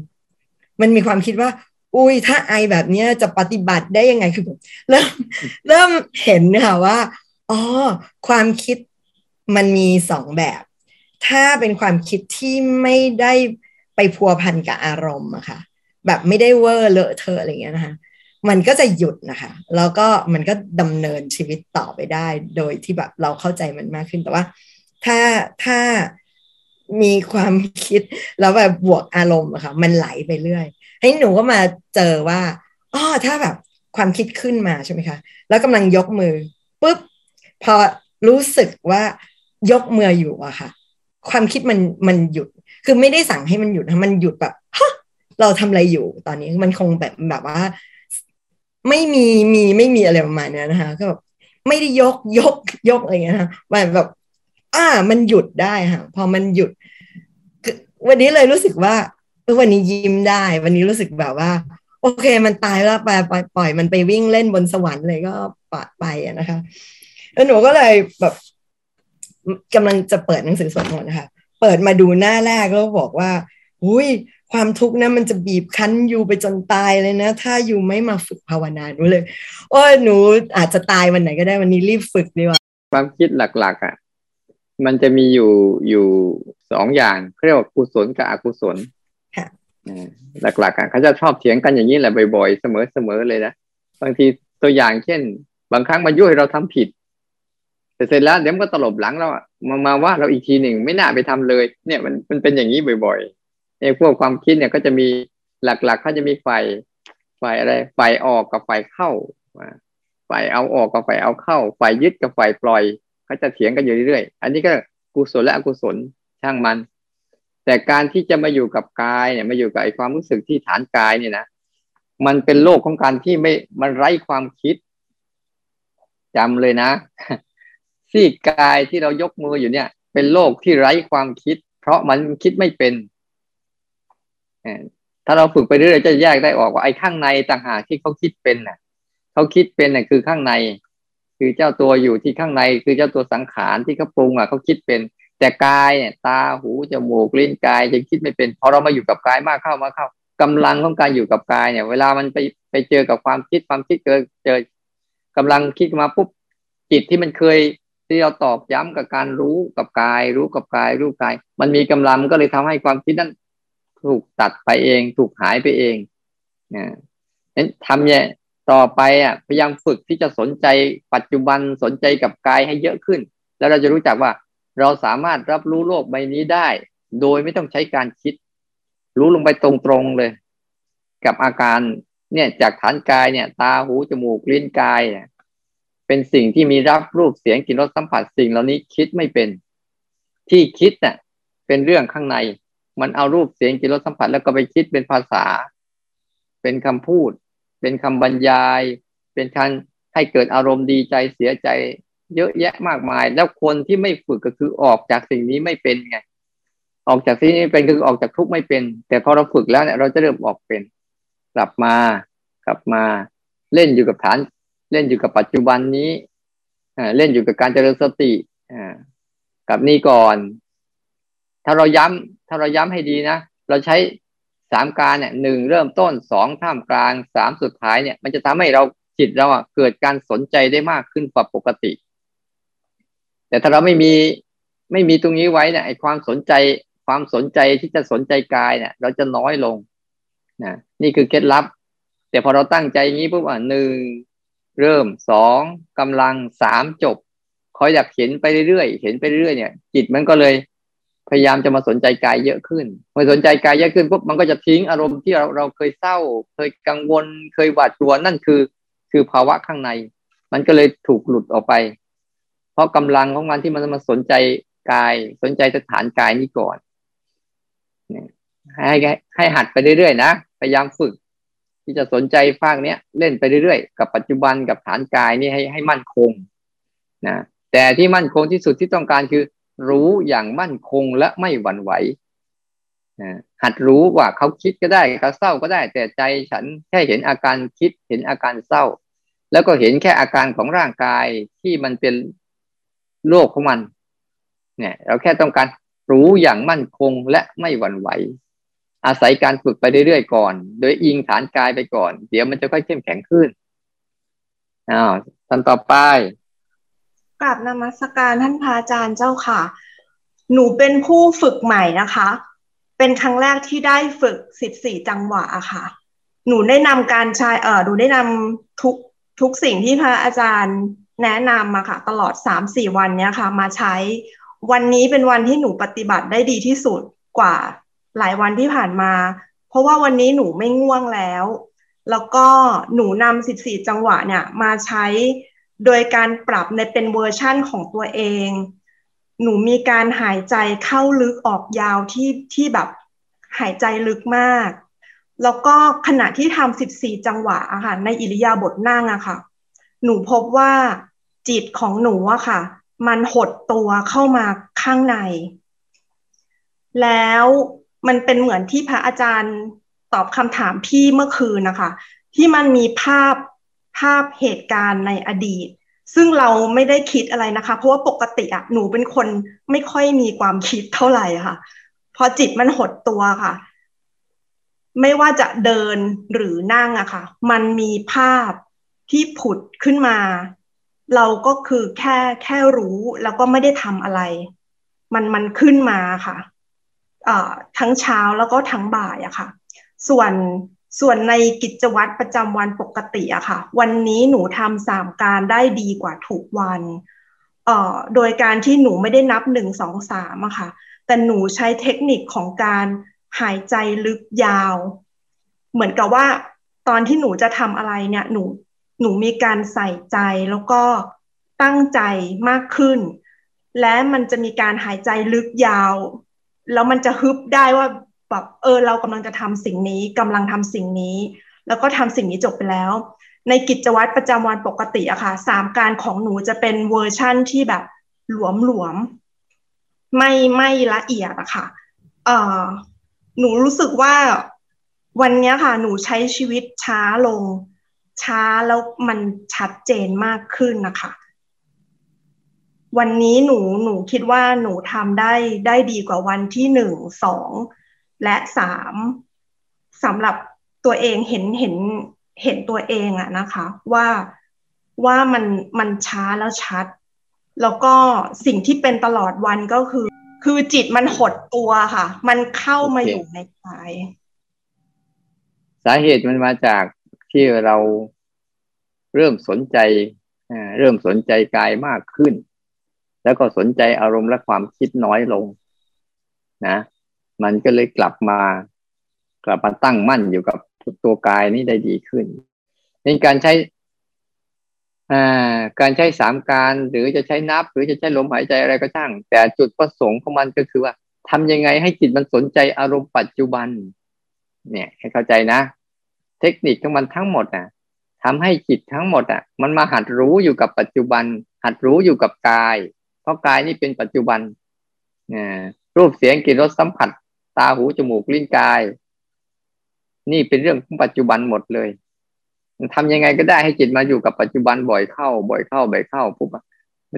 E: มันมีความคิดว่า อุ้ยถ้าไอแบบนี้จะปฏิบัติได้ยังไงคือเริ่มเริ่มเห็นค่ะว่าอ๋อความคิดมันมีสองแบบ ถ้าเป็นความคิดที่ไม่ได้ไปพัวพันกับอารมณ์อะค่ะ แบบไม่ได้เวอร์เลอะเทอะอะไรเงี้ยนะคะ มันก็จะหยุดนะคะ แล้วก็มันก็ดำเนินชีวิตต่อไปได้ โดยที่แบบเราเข้าใจมันมากขึ้นแต่ว่า ถ้าถ้ามีความคิดแล้วแบบบวกอารมณ์อะค่ะมันไหลไปเรื่อยให้หนูก็มาเจอว่าอ๋อถ้าแบบความคิดขึ้นมาใช่ไหมคะ แล้วกำลังยกมือปุ๊บพอรู้สึกว่ายกมืออยู่อะค่ะ ความคิดมันมันหยุด คือไม่ได้สั่งให้มันหยุดนะมันหยุดแบบฮะเราทำอะไรอยู่ตอนนี้มันคงแบบแบบว่า ไม่มีมีไม่มีอะไรประมาณนี้นะคะก็แบบไม่ได้ยกยกยกอะไรเงี้ยนะมันแบบ อ่า มันหยุดได้ค่ะพอมันหยุดวันนี้เลยรู้สึกว่าวันนี้ยิ้มได้ วันนี้รู้สึกแบบว่า โอเค มันตายแล้วไปปปล่อยมันไปวิ่งเล่นบนสวรรค์เลยก็ปะไปนะคะแล้วหนูก็เลยแบบกำลังจะเปิดหนังสือสวดมนต์นะคะเปิดมาดูหน้าแรกแล้วบอกว่า อุ้ย ความทุกข์นะมันจะบีบคั้นอยู่ไปจนตายเลยนะ ถ้าอยู่ไม่มาฝึกภาวนาหนูเลย โอ้ยหนูอาจจะตายวันไหนก็ได้วันนี้รีบฝึกดีกว่า
B: ความคิดหลักๆอะมันจะมีอยู่อยู่สองอย่างเรียกว่ากุศลกับอกุศลหลักๆอะเขาจะชอบเถียงกันอย่างนี้แหละบ่อยๆ เสมอๆเลยนะบางทีตัวอย่างเช่น บางครั้งมันยุ่ยเราทำผิดแต่เสร็จแล้วเดี๋ยวมันก็ตลบหลังเราอะมามาว่าเราอีกทีหนึ่งไม่น่าไปทำเลย เนี่ยมันมันเป็นอย่างนี้บ่อย ๆในพวกความคิดเนี่ยก็จะมีหลักๆเขาจะมีฝ่ายฝ่ายอะไรฝ่ายออกกับฝ่ายเข้าฝ่ายเอาออกกับฝ่ายเอาเข้า ฝ่ายยึดกับฝ่ายปล่อยเขาจะเถียงกันอยู่เรื่อยๆอันนี้ก็กุศลและอกุศลช่างมัน แต่การที่จะมาอยู่กับกายเนี่ยมาอยู่กับไอ้ความรู้สึกที่ฐานกายเนี่ยนะมันเป็นโลกของการที่ไม่มันไร้ความคิดจำเลยนะซีกกายที่เรายกมืออยู่เนี่ย เป็นโลกที่ไร้ความคิด เพราะมันคิดไม่เป็น ถ้าเราฝึกไปเรื่อยๆจะแยกได้ออกว่าไอ้ข้างในต่างหากที่เขาคิดเป็นน่ะเขาคิดเป็นน่ะคือข้างใน คือเจ้าตัวอยู่ที่ข้างในคือเจ้าตัวสังขารที่เขาปรุงอะเขาคิดเป็น แต่กายเนี่ยตาหูจมูกลิ้นกายยังคิดไม่เป็นพอเรามาอยู่กับกายมากเข้ามาเข้ากำลังของการอยู่กับกายเนี่ย เวลามันไปไปเจอกับความคิดความคิดเกิดเจอกำลังคิดมาปุ๊บจิตที่มันเคยที่เราตอบย้ำกับการรู้กับกาย รู้กับกายรู้กาย มันมีกำลังก็เลยทำให้ความคิดนั้น ถูกตัดไปเอง ถูกหายไปเองนะนั้นทำเนี่ยต่อไปอะพยายามฝึกที่จะสนใจปัจจุบันสนใจกับกายให้เยอะขึ้น แล้วเราจะรู้จักว่าเราสามารถรับรู้โลกใบนี้ได้ โดยไม่ต้องใช้การคิด รู้ลงไปตรงๆเลย กับอาการเนี่ยจากฐานกายเนี่ย ตาหูจมูกลิ้นกายเนี่ยเป็นสิ่งที่มีรับรูปเสียงกลิ่นรสสัมผัสสิ่งเหล่านี้คิดไม่เป็น ที่คิดเน่ะเป็นเรื่องข้างใน มันเอารูปเสียงกลิ่นรสสัมผัสแล้วก็ไปคิดเป็นภาษา เป็นคำพูด เป็นคำบรรยาย เป็นการให้เกิดอารมณ์ดีใจเสียใจ เยอะแยะมากมาย แล้วคนที่ไม่ฝึกก็คือออกจากสิ่งนี้ไม่เป็นไง ออกจากสิ่งนี้เป็นคือออกจากทุกข์ไม่เป็น แต่พอเราฝึกแล้วเนี่ยเราจะเริ่มออกเป็น กลับมากลับมาเล่นอยู่กับฐาน เล่นอยู่กับปัจจุบันนี้เล่นอยู่กับการเจริญสติกับนี่ก่อน ถ้าเราย้ำถ้าเราย้ำให้ดีนะ เราใช้สามการเนี่ยหนึ่งเริ่มต้นสองท่ามกลางสามสุดท้ายเนี่ย มันจะทำให้เราจิตเราอะเกิดการสนใจได้มากขึ้นกว่าปกติ แต่ถ้าเราไม่มีไม่มีตรงนี้ไว้เนี่ยไอความสนใจความสนใจที่จะสนใจกายเนี่ย เราจะน้อยลงนะนี่คือเคล็ดลับ แต่พอเราตั้งใจอย่างนี้ปุ๊บอะหนึ่งเริ่มสองกำลังสามจบคอยอยากเห็นไปเรื่อยๆเห็นไปเรื่อยเนี่ย จิตมันก็เลย พยายามจะมาสนใจกายเยอะขึ้นพอสนใจกายเยอะขึ้นปุ๊บมันก็จะทิ้งอารมณ์ที่เราเราเคยเศร้า เคยกังวล เคยหวาดกลัวนั่นคือ คือภาวะข้างใน มันก็เลยถูกหลุดออกไป เพราะกำลังของมันที่มันมาสนใจกาย สนใจสถานกายนี้ก่อนให้ให้หัดไปเรื่อยๆนะพยายามฝึก ที่จะสนใจภาคเนี้ยเล่นไปเรื่อยๆกับปัจจุบันกับฐานกายนี่ให้ให้มั่นคงนะแต่ที่มั่นคงที่สุดที่ต้องการคือ รู้อย่างมั่นคงและไม่หวั่นไหวหัดรู้ว่าเขาคิดก็ได้เขาเศร้าก็ได้ แต่ใจฉันแค่เห็นอาการคิดเห็นอาการเศร้า แล้วก็เห็นแค่อาการของร่างกายที่มันเป็นโลกของมัน เนี่ย เราแค่ต้องการรู้อย่างมั่นคงและไม่หวั่นไหว อาศัยการฝึกไปเรื่อยๆก่อน โดยอิงฐานกายไปก่อน เดี๋ยวมันจะค่อยเข้มแข็งขึ้นอ้าวท่านต่อไป
F: กราบนมัสการท่านพระอาจารย์เจ้าค่ะ หนูเป็นผู้ฝึกใหม่นะคะ เป็นครั้งแรกที่ได้ฝึกสิบสี่จังหวะอะค่ะ หนูได้นำการใช้เออหนูได้นำทุกทุกสิ่งที่พระอาจารย์แนะนำมาค่ะ ตลอดสามสี่วันเนี้ยค่ะ มาใช้วันนี้เป็นวันที่หนูปฏิบัติได้ดีที่สุดกว่าหลายวันที่ผ่านมา เพราะว่าวันนี้หนูไม่ง่วงแล้ว แล้วก็หนูนำสิบสี่จังหวะเนี่ย มาใช้ โดยการปรับในเป็นเวอร์ชั่นของตัวเอง หนูมีการหายใจเข้าลึกออกยาวที่ที่แบบหายใจลึกมาก แล้วก็ขณะที่ทำสิบสี่จังหวะอะค่ะในอิริยาบถนั่งอะค่ะ หนูพบว่าจิตของหนูอะค่ะ มันหดตัวเข้ามาข้างใน แล้วมันเป็นเหมือนที่พระอาจารย์ตอบคำถามพี่เมื่อคืนนะคะ ที่มันมีภาพ ภาพเหตุการณ์ในอดีต ซึ่งเราไม่ได้คิดอะไรนะคะ เพราะว่าปกติอะหนูเป็นคนไม่ค่อยมีความคิดเท่าไหร่ค่ะ พอจิตมันหดตัวค่ะ ไม่ว่าจะเดินหรือนั่งอะค่ะ มันมีภาพที่ผุดขึ้นมา เราก็คือแค่แค่รู้แล้วก็ไม่ได้ทำอะไร มันมันขึ้นมาค่ะทั้งเช้าแล้วก็ทั้งบ่ายอะค่ะ ส่วน ส่วนในกิจวัตรประจำวันปกติอะค่ะ วันนี้หนูทำสามการได้ดีกว่าทุกวันเอ่อโดยการที่หนูไม่ได้นับหนึ่งสองสามอะค่ะ แต่หนูใช้เทคนิคของการหายใจลึกยาว เหมือนกับว่าตอนที่หนูจะทำอะไรเนี่ย หนูหนูมีการใส่ใจแล้วก็ตั้งใจมากขึ้น และมันจะมีการหายใจลึกยาว แล้วมันจะฮึบได้ว่า แบบเออเรากำลังจะทำสิ่งนี้กำลังทำสิ่งนี้ แล้วก็ทำสิ่งนี้จบไปแล้ว ในกิจวัตรประจำวันปกติอะค่ะสามการของหนูจะเป็นเวอร์ชั่นที่แบบหลวมหลวมไม่ไม่ละเอียดอะค่ะเออหนูรู้สึกว่าวันนี้ค่ะ หนูใช้ชีวิตช้าลง ช้าแล้วมันชัดเจนมากขึ้นนะคะ วันนี้หนูหนูคิดว่าหนูทำได้ได้ดีกว่าวันที่หนึ่งสอง และสามสำหรับตัวเองเห็นเห็นเห็นตัวเองอะนะคะ ว่าว่ามันมันช้าแล้วชัด แล้วก็สิ่งที่เป็นตลอดวันก็คือ คือจิตมันหดตัวค่ะ มันเข้ามาอยู่ในกาย
B: สาเหตุมันมาจากที่เราเริ่มสนใจเริ่มสนใจกายมากขึ้น แล้วก็สนใจอารมณ์และความคิดน้อยลง นะ มันก็เลยกลับมา กลับมาตั้งมั่นอยู่กับตัวกายนี้ได้ดีขึ้นในการใช้การใช้สามการหรือจะใช้นับ หรือจะใช้ลมหายใจอะไรก็ช่าง แต่จุดประสงค์ของมันก็คือว่าทำยังไงให้จิตมันสนใจอารมณ์ปัจจุบัน เนี่ยให้เข้าใจนะ เทคนิคของมันทั้งหมดอะทำให้จิตทั้งหมดอะ มันมาหัดรู้อยู่กับปัจจุบัน หัดรู้อยู่กับกาย เพราะกายนี่เป็นปัจจุบันรูปเสียงกลิ่นรสสัมผัส ตาหูจมูกลิ้นกาย นี่เป็นเรื่องของปัจจุบันหมดเลยทำยังไงก็ได้ให้จิตมาอยู่กับปัจจุบันบ่อยเข้า บ่อยเข้าบ่อยเข้าปุ๊บ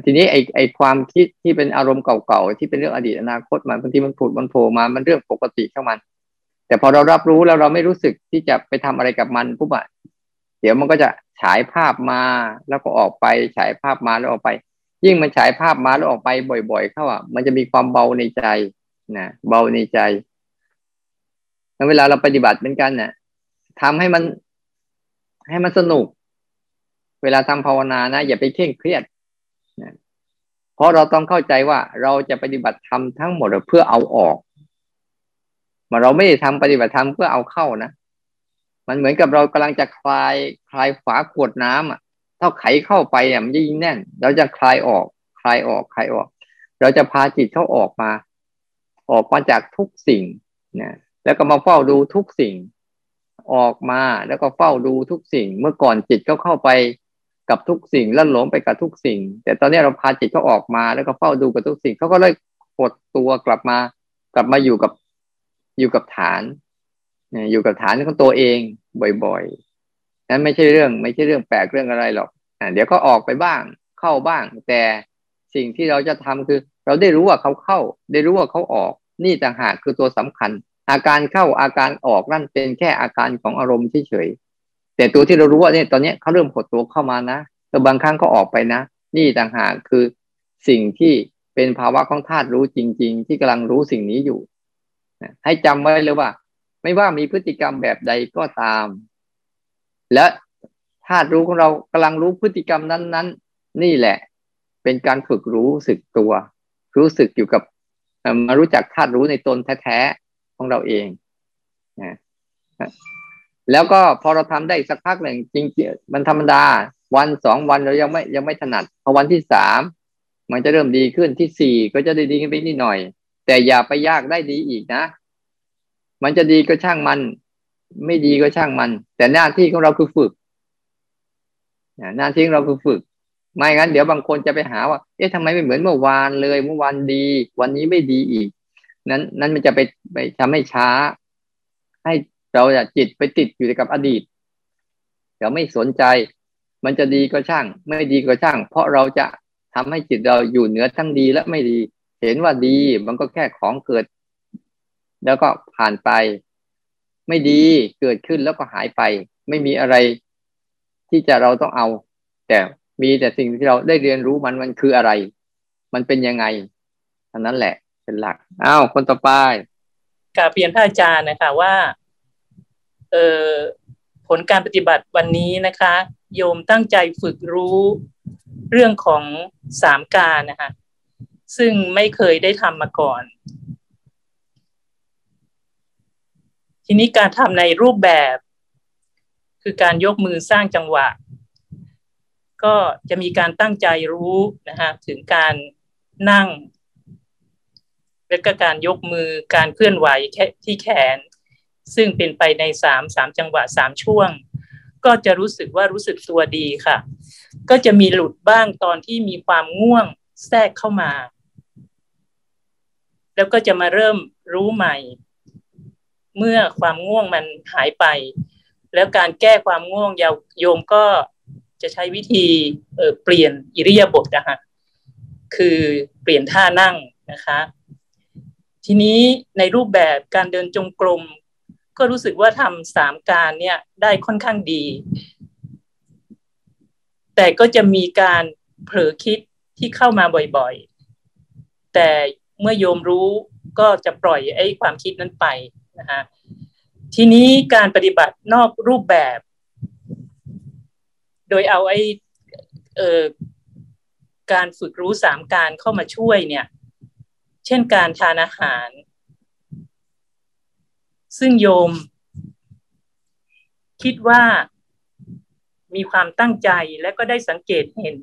B: ทีนี้ไอไอความคิดที่เป็นอารมณ์เก่าๆที่เป็นเรื่องอดีตอนาคตมันบางทีมันผุดมันโผล่มามันเรื่องปกติข้ามัน แต่พอเรารับรู้แล้วเราไม่รู้สึกที่จะไปทำอะไรกับมันปุ๊บอะเดี๋ยวมันก็จะฉายภาพมาแล้วก็ออกไปฉายภาพมาแล้วออกไป ยิ่งมันฉายภาพมาแล้วออกไปบ่อย ๆ เข้าอะมันจะมีความเบาในใจนะเบาในใจ แล้วเวลาเราปฏิบัติเหมือนกันเนี่ยทำให้มันให้มันสนุก เวลาทำภาวนานะ อย่าไปเคร่งเครียดนะเพราะเราต้องเข้าใจว่าเราจะปฏิบัติธรรมทั้งหมดเพื่อเอาออกมาเราไม่ได้ทำปฏิบัติธรรมเพื่อเอาเข้านะ มันเหมือนกับเรากำลังจะคลายคลายฝาขวดน้ำอะ ถ้าไขเข้าไปอะมันยิ่งแน่น เราจะคลายออก คลายออก คลายออก เราจะพาจิตเข้าออกมา ออกมาจากทุกสิ่งนะ แล้วก็มาเฝ้าดูทุกสิ่งออกมาแล้วก็เฝ้าดูทุกสิ่ง เมื่อก่อนจิตก็เข้าไปกับทุกสิ่งแล้วหลงไปกับทุกสิ่ง แต่ตอนนี้เราพาจิตเขาออกมาแล้วก็เฝ้าดูกับทุกสิ่งเขาก็เลยกดตัวกลับมา กลับมาอยู่กับอยู่กับฐานอยู่กับฐานของตัวเองบ่อยๆนั้นไม่ใช่เรื่องไม่ใช่เรื่องแปลกเรื่องอะไรหรอกเดี๋ยวก็ออกไปบ้างเข้าบ้าง แต่สิ่งที่เราจะทำคือ เราได้รู้ว่าเขาเข้า ได้รู้ว่าเขาออก นี่ต่างหากคือตัวสำคัญ อาการเข้าอาการออกนั่นเป็นแค่อาการของอารมณ์เฉยๆแต่ตัวที่เรารู้ว่าเนี่ยตอนนี้เขาเริ่มหดตัวเข้ามานะแต่บางครั้งก็ออกไปนะ นี่ต่างหากคือสิ่งที่เป็นภาวะของธาตุรู้จริง ๆ ที่กำลังรู้สิ่งนี้อยู่ให้จำไว้เลยว่า ไม่ว่ามีพฤติกรรมแบบใดก็ตาม และธาตุรู้ของเรากำลังรู้พฤติกรรมนั้น ๆ นี่แหละ เป็นการฝึกรู้สึกตัว รู้สึกอยู่กับมารู้จักธาตุรู้ในตนแท้ ของเราเองนะแล้วก็พอเราทำได้สักพักหนึ่งจริงๆมันธรรมดา วันสองวันเรายังไม่ยังไม่ถนัดพอวันที่สามมันจะเริ่มดีขึ้นที่สี่ก็จะได้ดีขึ้นไปนิดหน่อย แต่อย่าไปยากได้ดีอีกนะ มันจะดีก็ช่างมัน ไม่ดีก็ช่างมัน แต่หน้าที่ของเราคือฝึกหน้าที่ของเราคือฝึก ไม่งั้นเดี๋ยวบางคนจะไปหาว่า เอ๊ะทำไมไม่เหมือนเมื่อวานเลย เมื่อวานดี วันนี้ไม่ดีอีก นั้นนั้นมันจะไปไปทำให้ช้า ให้เราจะจิตไปติดอยู่กับอดีตเราไม่สนใจ มันจะดีก็ช่าง ไม่ดีก็ช่าง เพราะเราจะทำให้จิตเราอยู่เหนือทั้งดีและไม่ดี เห็นว่าดีมันก็แค่ของเกิด แล้วก็ผ่านไป ไม่ดีเกิดขึ้นแล้วก็หายไป ไม่มีอะไร ที่จะเราต้องเอา แต่มีแต่สิ่งที่เราได้เรียนรู้มันมันคืออะไร มันเป็นยังไงอันนั้นแหละ เป็นหลักอ้าวคนต่อไป
G: กาเปลี่ยนพระอาจารย์นะคะว่า เออผลการปฏิบัติวันนี้นะคะ โยมตั้งใจฝึกรู้เรื่องของสามการนะคะซึ่งไม่เคยได้ทำมาก่อน ทีนี้การทำในรูปแบบ คือการยกมือสร้างจังหวะ ก็จะมีการตั้งใจรู้นะคะถึงการนั่ง และก็การยกมือการเคลื่อนไหวที่แขน ซึ่งเป็นไปในสามสามจังหวะสามช่วง ก็จะรู้สึกว่ารู้สึกตัวดีค่ะ ก็จะมีหลุดบ้างตอนที่มีความง่วงแทรกเข้ามา แล้วก็จะมาเริ่มรู้ใหม่ เมื่อความง่วงมันหายไป แล้วการแก้ความง่วงยาโยมก็จะใช้วิธีเเปลี่ยนอิริยาบถนะคะคือเปลี่ยนท่านั่งนะคะ ทีนี้ในรูปแบบการเดินจงกรม ก็รู้สึกว่าทำสามการเนี่ยได้ค่อนข้างดี แต่ก็จะมีการเผลอคิดที่เข้ามาบ่อยๆ แต่เมื่อโยมรู้ก็จะปล่อยไอ้ความคิดนั้นไปนะคะทีนี้การปฏิบัตินอกรูปแบบ โดยเอาไอ้เออการฝึกรู้สามการเข้ามาช่วยเนี่ย ช่นการทานอาหาร ซึ่งโยม คิดว่ามีความตั้งใจและก็ได้สังเกตเห็น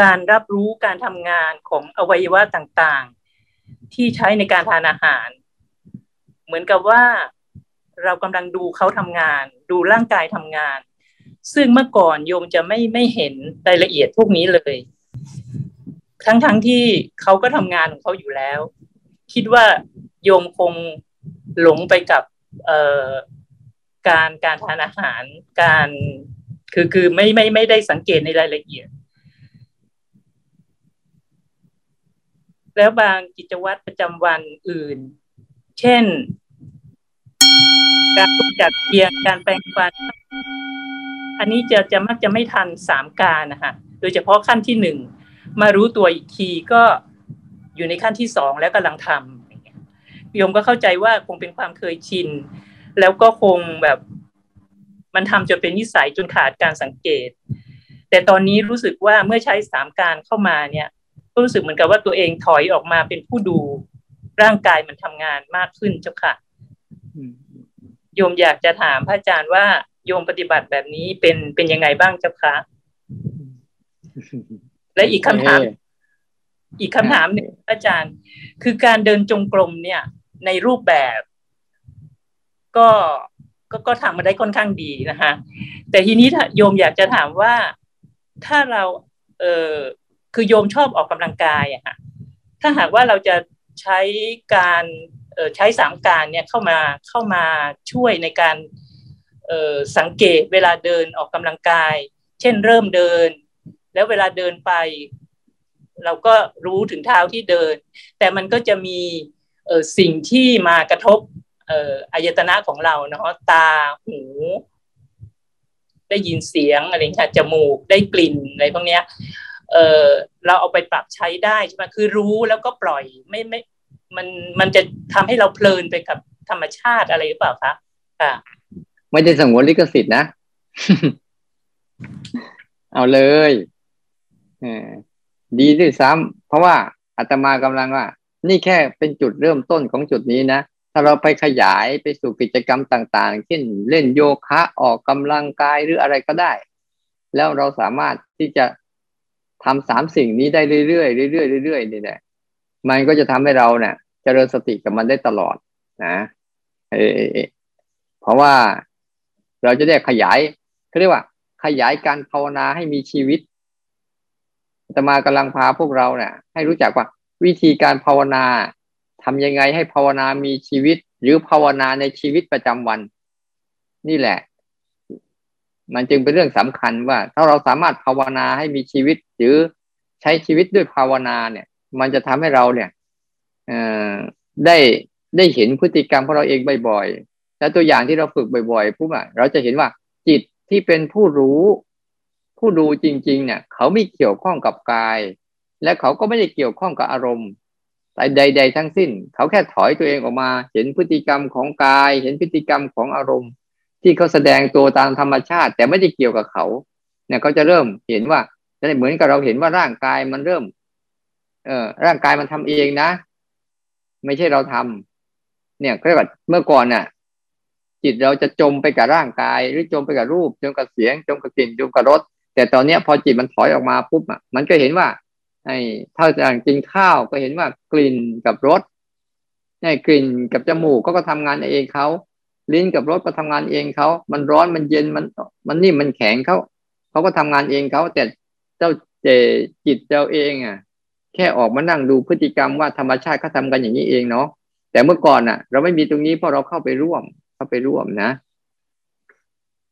G: การรับรู้การทำงานของอวัยวะต่างๆ ที่ใช้ในการทานอาหาร เหมือนกับว่าเรากำลังดูเขาทำงาน ดูร่างกายทำงาน ซึ่งเมื่อก่อนโยมจะไม่ไม่เห็นรายละเอียดพวกนี้เลย ทั้งทั้งที่เขาก็ทำงานของเขาอยู่แล้ว คิดว่าโยมคงหลงไปกับเอการการทานอาหารการคือคือไม่ไม่ไม่ได้สังเกตในรายละเอียด แล้วบางกิจวัตรประจำวันอื่น เช่น การรู้จักเพียงการแปลงฟัน อันนี้จะจะมักจะไม่ทันสามการนะคะโดยเฉพาะขั้นที่หนึ่ง มารู้ตัวอีกทีก็อยู่ในขั้นที่สองแล้วกำลังทำโยมก็เข้าใจว่าคงเป็นความเคยชิน แล้วก็คงแบบมันทำจนเป็นนิสัยจนขาดการสังเกต แต่ตอนนี้รู้สึกว่าเมื่อใช้สามการเข้ามาเนี่ยก็รู้สึกเหมือนกับว่าตัวเองถอยออกมาเป็นผู้ดูร่างกายมันทำงานมากขึ้นเจ้าค่ะโยมอยากจะถามพระอาจารย์ว่าโยมปฏิบัติแบบนี้เป็นเป็นยังไงบ้างเจ้าคะ และอีกคำถาม อีกคำถามหนึ่งอาจารย์ คือการเดินจงกรมเนี่ย ในรูปแบบ ก็ก็ก็ทำมาได้ค่อนข้างดีนะคะแต่ทีนี้โยมอยากจะถามว่าถ้าเรา เออคือโยมชอบออกกำลังกายอะค่ะถ้าหากว่าเราจะใช้การเออใช้สามการเนี่ยเข้ามาเข้ามาช่วยในการสังเกตเวลาเดินออกกำลังกาย เช่นเริ่มเดิน แล้วเวลาเดินไป เราก็รู้ถึงเท้าที่เดิน แต่มันก็จะมีสิ่งที่มากระทบอายตนะของเราเนาะตาหู ได้ยินเสียงอะไรค่ะจมูกได้กลิ่นอะไรพวกเนี้ยเออเราเอาไปปรับใช้ได้ใช่ไหมคือรู้แล้วก็ปล่อยไม่ไม่ มันมันจะทำให้เราเพลินไปกับธรรมชาติอะไรหรือเปล่าคะค่ะ
B: ไม่ได้สงวนลิขสิทธิ์นะ เอาเลย ดีด้วยซ้ำเพราะว่าอาตมากำลังว่า นี่แค่เป็นจุดเริ่มต้นของจุดนี้นะถ้าเราไปขยายไปสู่กิจกรรมต่างๆ เช่นเล่นโยคะออกกำลังกายหรืออะไรก็ได้ แล้วเราสามารถที่จะทำสามสิ่งนี้ได้เรื่อยๆเรื่อยๆเรื่อยๆนี่แหละมันก็จะทำให้เราเนี่ยเจริญสติกับมันได้ตลอดนะเอเพราะว่าเราจะได้ขยายเขาเรียกว่า ขยายการภาวนาให้มีชีวิต จะมากำลังพาพวกเราเนี่ยให้รู้จักว่าวิธีการภาวนาทำยังไงให้ภาวนามีชีวิต หรือภาวนาในชีวิตประจำวัน นี่แหละ มันจึงเป็นเรื่องสำคัญว่า ถ้าเราสามารถภาวนาให้มีชีวิต หรือใช้ชีวิตด้วยภาวนาเนี่ย มันจะทำให้เราเนี่ยได้ได้เห็นพฤติกรรมของเราเองบ่อยๆและตัวอย่างที่เราฝึกบ่อยๆปุ๊บอะเราจะเห็นว่าจิตที่เป็นผู้รู้ ผู้ดูจริง ๆ เนี่ย เขาไม่เกี่ยวข้องกับกาย และเขาก็ไม่ได้เกี่ยวข้องกับอารมณ์แต่ใด ๆ ทั้งสิ้น เขาแค่ถอยตัวเองออกมา เห็นพฤติกรรมของกาย เห็นพฤติกรรมของอารมณ์ ที่เขาแสดงตัวตามธรรมชาติ แต่ไม่ได้เกี่ยวกับเขา เนี่ยเขาจะเริ่มเห็นว่าเหมือนกับเราเห็นว่าร่างกายมันเริ่ม เออร่างกายมันทำเองนะ ไม่ใช่เราทำเนี่ยก็แบบเมื่อก่อนเนี่ยจิตเราจะจมไปกับร่างกาย หรือจมไปกับรูป จมกับเสียง จมกับกลิ่น จมกับรส แต่ตอนเนี้ยพอจิตมันถอยออกมาปุ๊บอะมันก็เห็นว่าไอ้ถ้าอย่างกินข้าวก็เห็นว่ากลิ่นกับรสไอ้กลิ่นกับจมูกก็ก็ทำงานเองเขาลิ้นกับรสก็ทำงานเองเขามันร้อนมันเย็นมันมันนิ่มมันแข็งเขาเขาก็ทำงานเองเขาแต่เจ้าใจจิตเราเองอะ แค่ออกมานั่งดูพฤติกรรมว่าธรรมชาติเขาทากันอย่างนี้เองเนาะแต่เมื่อก่อนอะ เราไม่มีตรงนี้เพราะเราเข้าไปร่วมเข้าไปร่วมนะ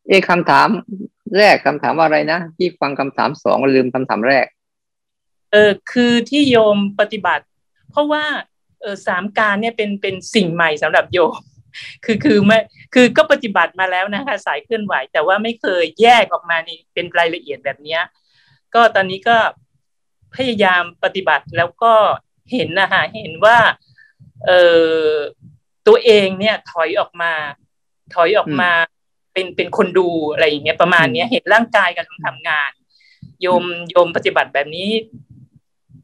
B: เอคำถาม แรกคำถามว่าอะไรนะที่ฟังคำถามสองลืมคำถามแรก
G: เออคือที่โยมปฏิบัติ เพราะว่าเออสามการเนี่ยเป็นเป็นสิ่งใหม่สำหรับโยมคือคือไม่คือก็ปฏิบัติมาแล้วนะคะ สายเคลื่อนไหว แต่ว่าไม่เคยแยกออกมานี่เป็นรายละเอียดแบบเนี้ยก็ตอนนี้ก็พยายามปฏิบัติแล้วก็เห็นนะคะเห็นว่าเออตัวเองเนี่ยถอยออกมา ถอยออกมา เป็นเป็นคนดูอะไรอย่างเงี้ยประมาณเนี้ยเห็นร่างกายกำลังทำงาน โยมโยมปฏิบัติแบบนี้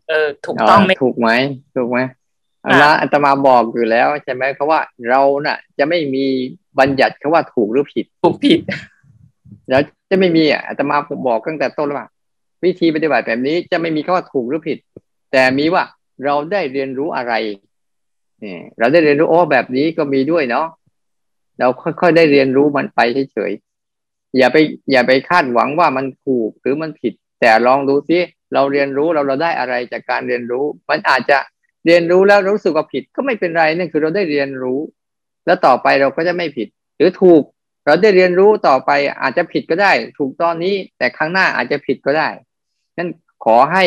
G: เออถูกต้องไหม
B: ถูกไหมถูกไหมแล้วอาตมาบอกอยู่แล้วใช่ไหมเขาว่าเราน่ะ จะไม่มีบัญญัติเขาว่าถูกหรือผิด
G: ถูกผิด
B: แล้วจะไม่มีอะอาตมาผมบอกตั้งแต่ต้นว่า วิธีปฏิบัติแบบนี้จะไม่มีคาว่าถูกหรือผิด แต่มีว่าเราได้เรียนรู้อะไรเนี่ยเราได้เรียนรู้โอ้แบบนี้ก็มีด้วยเนาะ เราค่อยๆได้เรียนรู้มันไปเฉยๆอย่าไป อย่าไปคาดหวังว่ามันถูกหรือมันผิด แต่ลองดูซิเราเรียนรู้เราเราได้อะไรจากการเรียนรู้ มันอาจจะเรียนรู้แล้วรู้สึกว่าผิดก็ไม่เป็นไรนั่นคือเราได้เรียนรู้ แล้วต่อไปเราก็จะไม่ผิด หรือถูก เราได้เรียนรู้ต่อไปอาจจะผิดก็ได้ ถูกตอนนี้แต่ครั้งหน้าอาจจะผิดก็ได้นั่นขอให้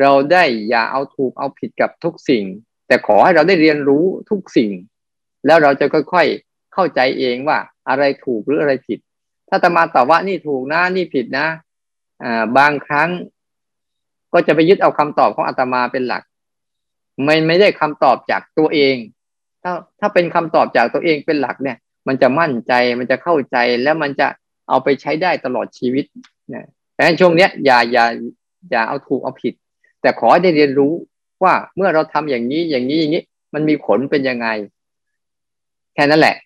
B: เราได้อย่าเอาถูกเอาผิดกับทุกสิ่ง แต่ขอให้เราได้เรียนรู้ทุกสิ่ง แล้วเราจะค่อยๆ เข้าใจเองว่าอะไรถูกหรืออะไรผิด ถ้าตมาตอบว่านี่ถูกนะนี่ผิดนะอ่าบางครั้ง ก็จะไปยึดเอาคำตอบของอาตมาเป็นหลัก ไม่ไม่ได้คำตอบจากตัวเอง ถ้าถ้าเป็นคำตอบจากตัวเองเป็นหลักเนี่ย มันจะมั่นใจมันจะเข้าใจแล้วมันจะเอาไปใช้ได้ตลอดชีวิตนะดังนั้นช่วงเนี้ยอย่าอย่าอย่าเอาถูกเอาผิด แต่ขอให้ได้เรียนรู้ว่าเมื่อเราทำอย่างนี้อย่างนี้อย่างนี้ มันมีผลเป็นยังไง แค่นั้นแหละ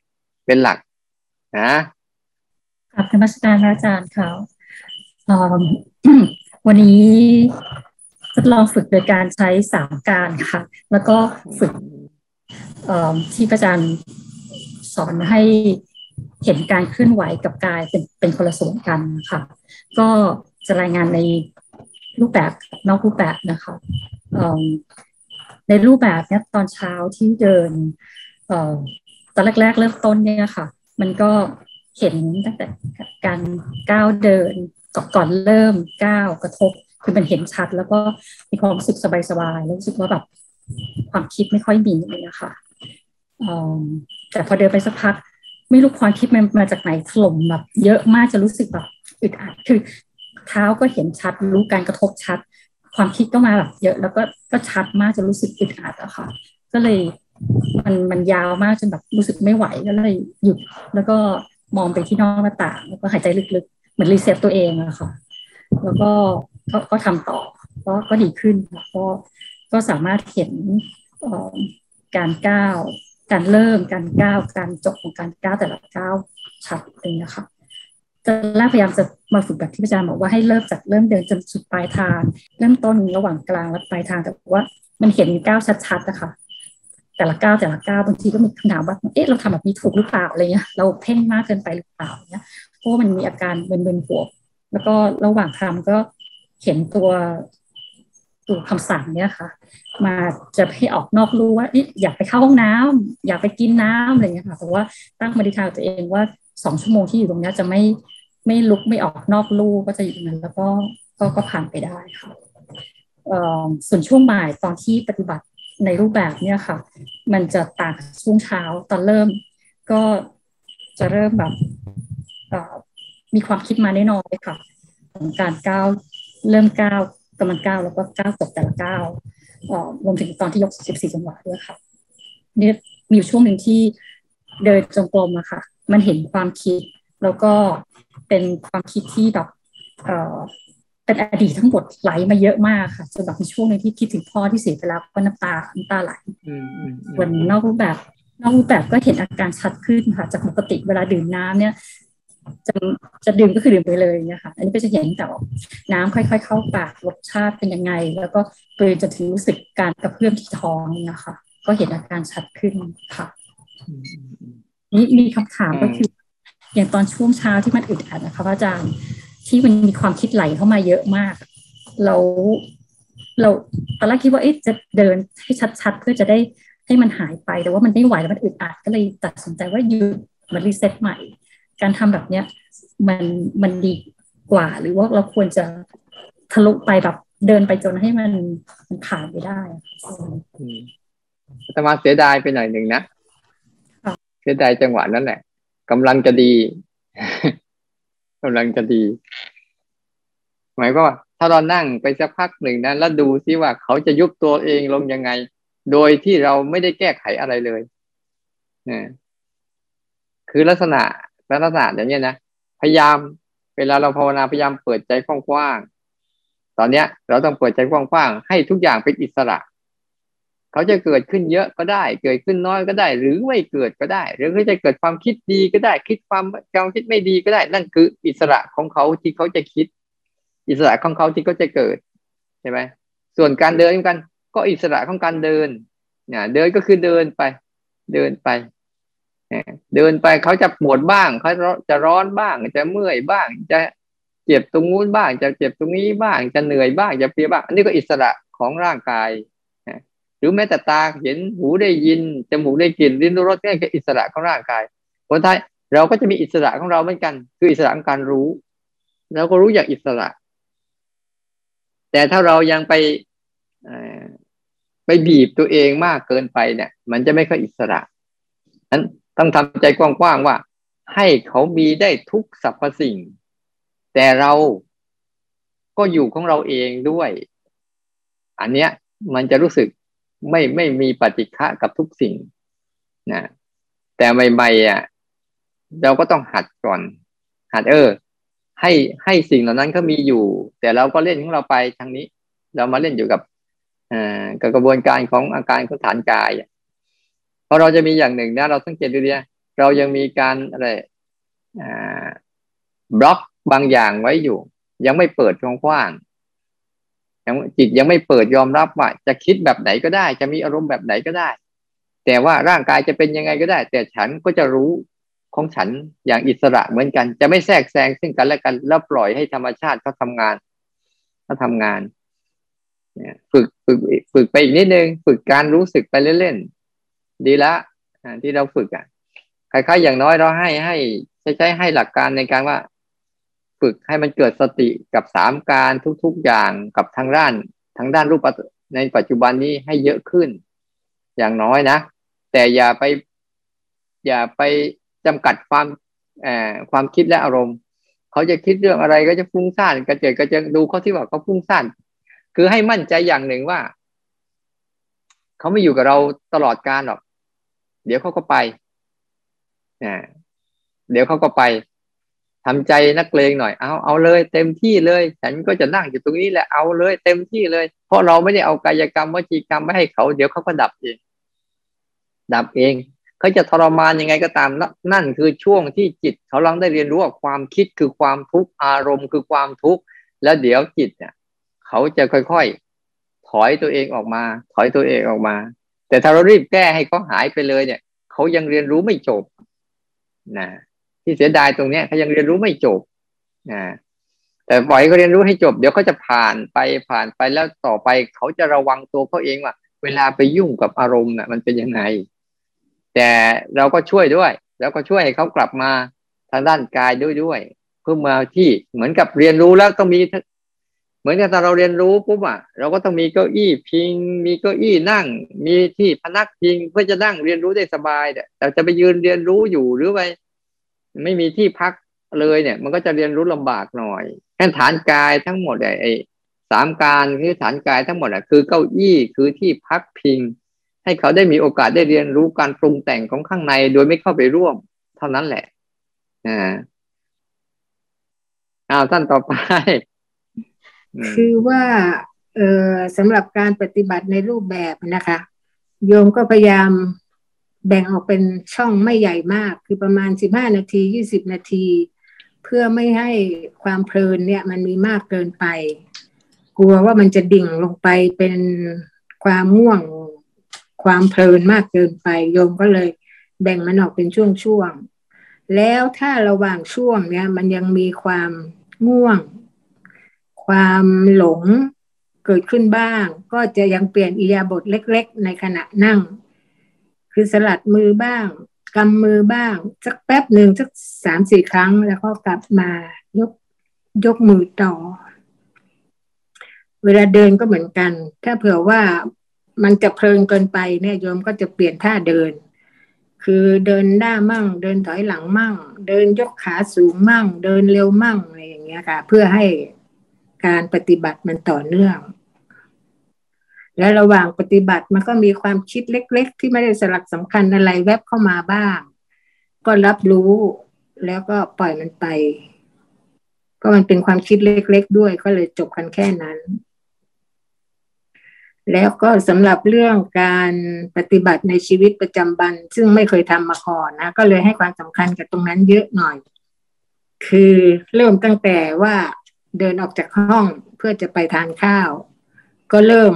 B: เป็นหลักนะครับ
H: ธรรมสการอาจารย์เขาวันนี้ทดลองฝึกโดยการใช้สามการค่ะ แล้วก็ฝึกที่อาจารย์สอนให้เห็นการเคลื่อนไหวกับกายเป็นเป็นคนละส่วนกันค่ะ ก็จะรายงานในรูปแบบนอกรูปแบบนะคะในรูปแบบเนี้ยตอนเช้าที่เดิน ตอนแรก ๆ เริ่มต้นเนี่ยค่ะ มันก็เห็นตั้งแต่การก้าวเดินก่อนเริ่มก้าวกระทบคือมันเห็นชัด แล้วก็มีความรู้สึกสบายๆแล้วรู้สึกว่าแบบความคิดไม่ค่อยมีเลยนะคะแต่พอเดินไปสักพัก ไม่รู้ความคิดมันมาจากไหนถล่มแบบ เยอะมากจะรู้สึกแบบอึดอัดคือ เท้าก็เห็นชัด รู้การกระทบชัด ความคิดก็มาแบบเยอะ แล้วก็ก็ชัดมากจะรู้สึกอึดอัดอะค่ะ ก็เลย มันมันยาวมากจนแบบรู้สึกไม่ไหวก็เลยหยุด แล้วก็มองไปที่นอกหน้าต่างแล้วก็หายใจลึกๆ เหมือนรีเซ็ตตัวเองอะค่ะ แล้วก็ก็ก็ทำต่อก็ก็ดีขึ้นก็ก็สามารถเห็นการก้าว การเริ่มการก้าว การจบของการก้าวแต่ละก้าวชัดเลยนะคะจะแรกพยายามจะมาฝึกแบบที่อาจารย์บอกว่าให้เริ่มจากเริ่มเดินจนสุดปลายทาง เริ่มต้นระหว่างกลางและปลายทางแต่ว่ามันเห็นก้าวชัดๆนะคะ แต่ละก้าวแต่ละก้าวบางทีก็มีคำถามว่าเอ๊ะเราทำแบบนี้ถูกหรือเปล่าอะไรเงี้ยเราเพ่งมากเกินไปหรือเปล่าเนี้ยเพราะมันมีอาการเบินๆหัวแล้วก็ระหว่างทำก็เขียนตัวตัวคำสั่งเนี่ยค่ะ มาจะให้ออกนอกรู้ว่าอยากไปเข้าห้องน้ำอยากไปกินน้ำอะไรเงี้ยค่ะแต่ว่าตั้งมาดิทาตัวเองว่าสองชั่วโมงที่อยู่ตรงนี้จะไม่ไม่ลุกไม่ออกนอกลู่ก็จะอยู่ตรงนั้นแล้วก็ก็ก็ผ่านไปได้ค่ะส่วนช่วงบ่ายตอนที่ปฏิบัติ ในรูปแบบเนี่ยค่ะ มันจะต่างช่วงเช้าตอนเริ่ม ก็จะเริ่มแบบมีความคิดมาแน่นอนเลยค่ะของการก้าวเริ่มก้าวกำลังก้าวแล้วก็ก้าวจบแต่ละก้าวรวมถึงตอนที่ยกสิบสี่จังหวะด้วยค่ะนี่มีช่วงหนึ่งที่เดินจงกรมอะค่ะ มันเห็นความคิด แล้วก็เป็นความคิดที่แบบ เออเป็นอดีตทั้งหมดไหลมาเยอะมากค่ะจนแบบมีช่วงหนึ่งที่คิดถึงพ่อที่เสียไปแล้วก็น้ำตาน้ำตาไหลวันนอกรูปแบบนอกรูปแบบก็เห็นอาการชัดขึ้นค่ะจากปกติเวลาดื่มน้ำเนี่ย จะจะดื่มก็คือดื่มไปเลยนะคะอันนี้ก็จะเห็นแต่น้ำค่อย ๆ เข้าปากรสชาติเป็นยังไง แล้วก็โดยจะถึงรู้สึกการกระเพื่อมที่ท้องนะคะก็เห็นอาการชัดขึ้นค่ะนี่มีคำถามก็คืออย่างตอนช่วงเช้าที่มันอึดอัดนะคะอาจารย์ ที่มันมีความคิดไหลเข้ามาเยอะมาก เราเราตอนแรกคิดว่าเอ๊ะจะเดินให้ชัดๆ เพื่อจะได้ให้มันหายไปแต่ว่ามันไม่ไหวแล้วมันอึดอัดก็เลยตัดสินใจว่าหยุดมา reset ใหม่ การทำแบบเนี้ยมันมันดีกว่า หรือว่าเราควรจะทะลุไปแบบเดินไปจนให้มันมันผ่านไปได้
B: แต่มาเสียดายไปหน่อยหนึ่งนะเสียดายจังหวะนั้นแหละกำลังจะดี กำลังจะดี หมายก็ว่า ถ้าเรานั่งไปสักพักหนึ่งนะแล้วดูซิว่าเขาจะยุบตัวเองลงยังไง โดยที่เราไม่ได้แก้ไขอะไรเลยนะคือลักษณะลักษณะอย่างนี้นะพยายามเวลาเราภาวนาพยายามเปิดใจกว้างๆตอนเนี้ย เราต้องเปิดใจกว้างๆให้ทุกอย่างเป็นอิสระ เขาจะเกิดขึ้นเยอะก็ได้ เกิดขึ้นน้อยก็ได้ หรือไม่เกิดก็ได้ หรือเขาจะเกิดความคิดดีก็ได้ คิดความความคิดไม่ดีก็ได้ นั่นคืออิสระของเขาที่เขาจะคิด อิสระของเขาที่เขาจะเกิดใช่ไหมส่วนการเดินกัน ก็อิสระของการเดินเนี่ยเดินก็คือเดินไป เดินไปเดินไปเขาจะปวดบ้างเขาจะร้อนบ้าง จะเมื่อยบ้าง จะเจ็บตรงนู้นบ้าง จะเจ็บตรงนี้บ้าง จะเหนื่อยบ้าง จะเพียบ้าง อันนี้ก็อิสระของร่างกาย รือแม้แต่ตาเห็นหูได้ยินจมูกได้กลิ่นลิ้นรสนี่คืออิสระของร่างกายคนไทยเราก็จะมีอิสระของเราเหมือนกัน คืออิสระของการรู้เราก็รู้อย่างอิสระ แต่ถ้าเรายังไปไปบีบตัวเองมากเกินไปเนี่ย มันจะไม่ค่อยอิสระนั้นต้องทำใจกว้างๆว่า ให้เขามีได้ทุกสรรพสิ่ง แต่เราก็อยู่ของเราเองด้วย อันเนี้ยมันจะรู้สึก ไม่ไม่มีปฏิฆะกับทุกสิ่งนะแต่ใหม่ๆอะเราก็ต้องหัดก่อน หัดเออ ให้ให้สิ่งเหล่านั้นก็มีอยู่ แต่เราก็เล่นของเราไปทางนี้ เรามาเล่นอยู่กับอ่ากับกระบวนการของอาการของฐานกายเพราะเราจะมีอย่างหนึ่งนะเราสังเกตดูดีเรายังมีการอะไรอ่าบล็อกบางอย่างไว้อยู่ ยังไม่เปิดกว้าง ยังจิตยังไม่เปิดยอมรับว่า จะคิดแบบไหนก็ได้ จะมีอารมณ์แบบไหนก็ได้ แต่ว่าร่างกายจะเป็นยังไงก็ได้ แต่ฉันก็จะรู้ของฉันอย่างอิสระเหมือนกัน จะไม่แทรกแซงซึ่งกันและกันแล้วปล่อยให้ธรรมชาติเขาทางานเขาทางานเนี่ยฝึกฝึกฝึกไปอีกนิดนึง ฝึกการรู้สึกไปเล่นๆดีละที่เราฝึกอะคล้ายๆอย่างน้อยเราให้ให้ใช้ใช้ให้หลักการในการว่า ฝึกให้มันเกิดสติกับสามการทุกๆอย่างกับทางด้านทางด้านรูปในปัจจุบันนี้ให้เยอะขึ้น อย่างน้อยนะ แต่อย่าไป อย่าไปจำกัดความความคิดและอารมณ์ เขาจะคิดเรื่องอะไรก็จะฟุ้งซ่านกระเจิดกระเจิงดูเขาที่ว่าเขาฟุ้งซ่านคือให้มั่นใจอย่างหนึ่งว่า เขาไม่อยู่กับเราตลอดการหรอก เดี๋ยวเขาก็ไปเดี๋ยวเขาก็ไป ทำใจนักเลงหน่อยเอาเอาเลย เต็มที่เลย ฉันก็จะนั่งอยู่ตรงนี้แหละเอาเลย เต็มที่เลย เพราะเราไม่ได้เอากายกรรมวจีกรรมไม่ให้เขา เดี๋ยวเขาก็ดับเอง ดับเองเขาจะทรมานยังไงก็ตามนั่นคือช่วงที่จิตเขาลังได้เรียนรู้ว่าความคิดคือความทุกข์อารมณ์คือความทุกข์แล้วเดี๋ยวจิตเนี่ยเขาจะค่อยๆถอยตัวเองออกมา ถอยตัวเองออกมา แต่ถ้าเรารีบแก้ให้เขาหายไปเลยเนี่ยเขายังเรียนรู้ไม่จบนะ ที่เสียดายตรงเนี้ยเขายังเรียนรู้ไม่จบนะแต่ปล่อยเขาเรียนรู้ให้จบ เดี๋ยวเขาจะผ่านไปผ่านไปแล้วต่อไปเขาจะระวังตัวเขาเองว่า เวลาไปยุ่งกับอารมณ์น่ะ มันเป็นยังไง แต่เราก็ช่วยด้วย แล้วก็ช่วยให้เขากลับมาทางด้านกายด้วยด้วย เพื่อมาที่เหมือนกับเรียนรู้แล้วต้องมี เหมือนกับตอนเราเรียนรู้ปุ๊บอะเราก็ต้องมีเก้าอี้พิง มีเก้าอี้นั่ง มีที่พนักพิงเพื่อจะนั่งเรียนรู้ได้สบายแต่จะไปยืนเรียนรู้อยู่หรือไป ไม่มีที่พักเลยเนี่ย มันก็จะเรียนรู้ลำบากหน่อยแค่ฐานกายทั้งหมดไอ้สามการคือฐานกายทั้งหมดอะคือเก้าอี้คือที่พักพิง ให้เขาได้มีโอกาสได้เรียนรู้การปรุงแต่งของข้างในโดยไม่เข้าไปร่วม เท่านั้นแหละอ่าอ้าวท่านต่อไป
I: คือว่าเออสำหรับการปฏิบัติในรูปแบบนะคะ โยมก็พยายาม แบ่งออกเป็นช่องไม่ใหญ่มาก คือประมาณสิบห้านาทียี่สิบนาที เพื่อไม่ให้ความเพลินเนี่ยมันมีมากเกินไป กลัวว่ามันจะดิ่งลงไปเป็นความง่วงความเพลินมากเกินไป โยมก็เลยแบ่งมันออกเป็นช่วงๆ แล้วถ้าระหว่างช่วงเนี่ยมันยังมีความง่วง ความหลงเกิดขึ้นบ้าง ก็จะยังเปลี่ยนอิยาบทเล็ก ๆ ในขณะนั่ง คือสลัดมือบ้างกำมือบ้าง สักแป๊บหนึ่งสักสามสี่ครั้ง แล้วก็กลับมายกยกมือต่อ เวลาเดินก็เหมือนกัน ถ้าเผื่อว่ามันจะเพลินเกินไปเนี่ยโยมก็จะเปลี่ยนท่าเดิน คือเดินหน้ามั่ง เดินถอยหลังมั่ง เดินยกขาสูงมั่ง เดินเร็วมั่งอะไรอย่างเงี้ยค่ะ เพื่อให้การปฏิบัติมันต่อเนื่อง และระหว่างปฏิบัติมันก็มีความคิดเล็ก ๆ ที่ไม่ได้สลักสำคัญอะไรแวบเข้ามาบ้าง ก็รับรู้แล้วก็ปล่อยมันไป ก็มันเป็นความคิดเล็ก ๆ ด้วยก็เลยจบกันแค่นั้น แล้วก็สำหรับเรื่องการปฏิบัติในชีวิตประจำวันซึ่งไม่เคยทำมาก่อนนะ ก็เลยให้ความสำคัญกับตรงนั้นเยอะหน่อย คือเริ่มตั้งแต่ว่าเดินออกจากห้องเพื่อจะไปทานข้าว ก็เริ่ม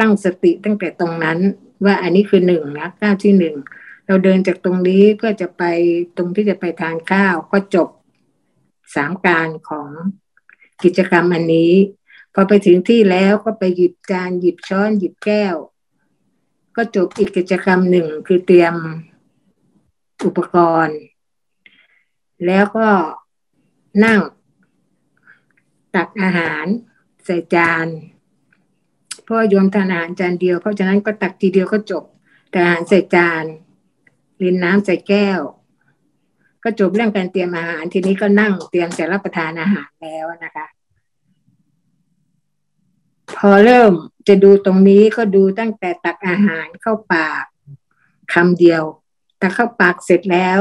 I: ตั้งสติตั้งแต่ตรงนั้น ว่าอันนี้คือหนึ่งนะก้าวที่หนึ่งเราเดินจากตรงนี้เพื่อจะไปตรงที่จะไปทานข้าวก็จบสามการของกิจกรรมอันนี้ พอไปถึงที่แล้วก็ไปหยิบจานหยิบช้อนหยิบแก้ว ก็จบอีกกิจกรรมหนึ่งคือเตรียมอุปกรณ์ แล้วก็นั่ง ตักอาหารใส่จาน ราะโยมทานอาหารจานเดียว เพราะฉะนั้นก็ตักทีเดียวก็จบ แต่อาหารใส่จานลินน้ำใส่แก้ว ก็จบเรื่องการเตรียมอาหาร ทีนี้ก็นั่งเตรียมจะรับประทานอาหารแล้วนะคะ พอเริ่มจะดูตรงนี้ก็ดูตั้งแต่ตักอาหารเข้าปากคำเดียว ตักเข้าปากเสร็จแล้ว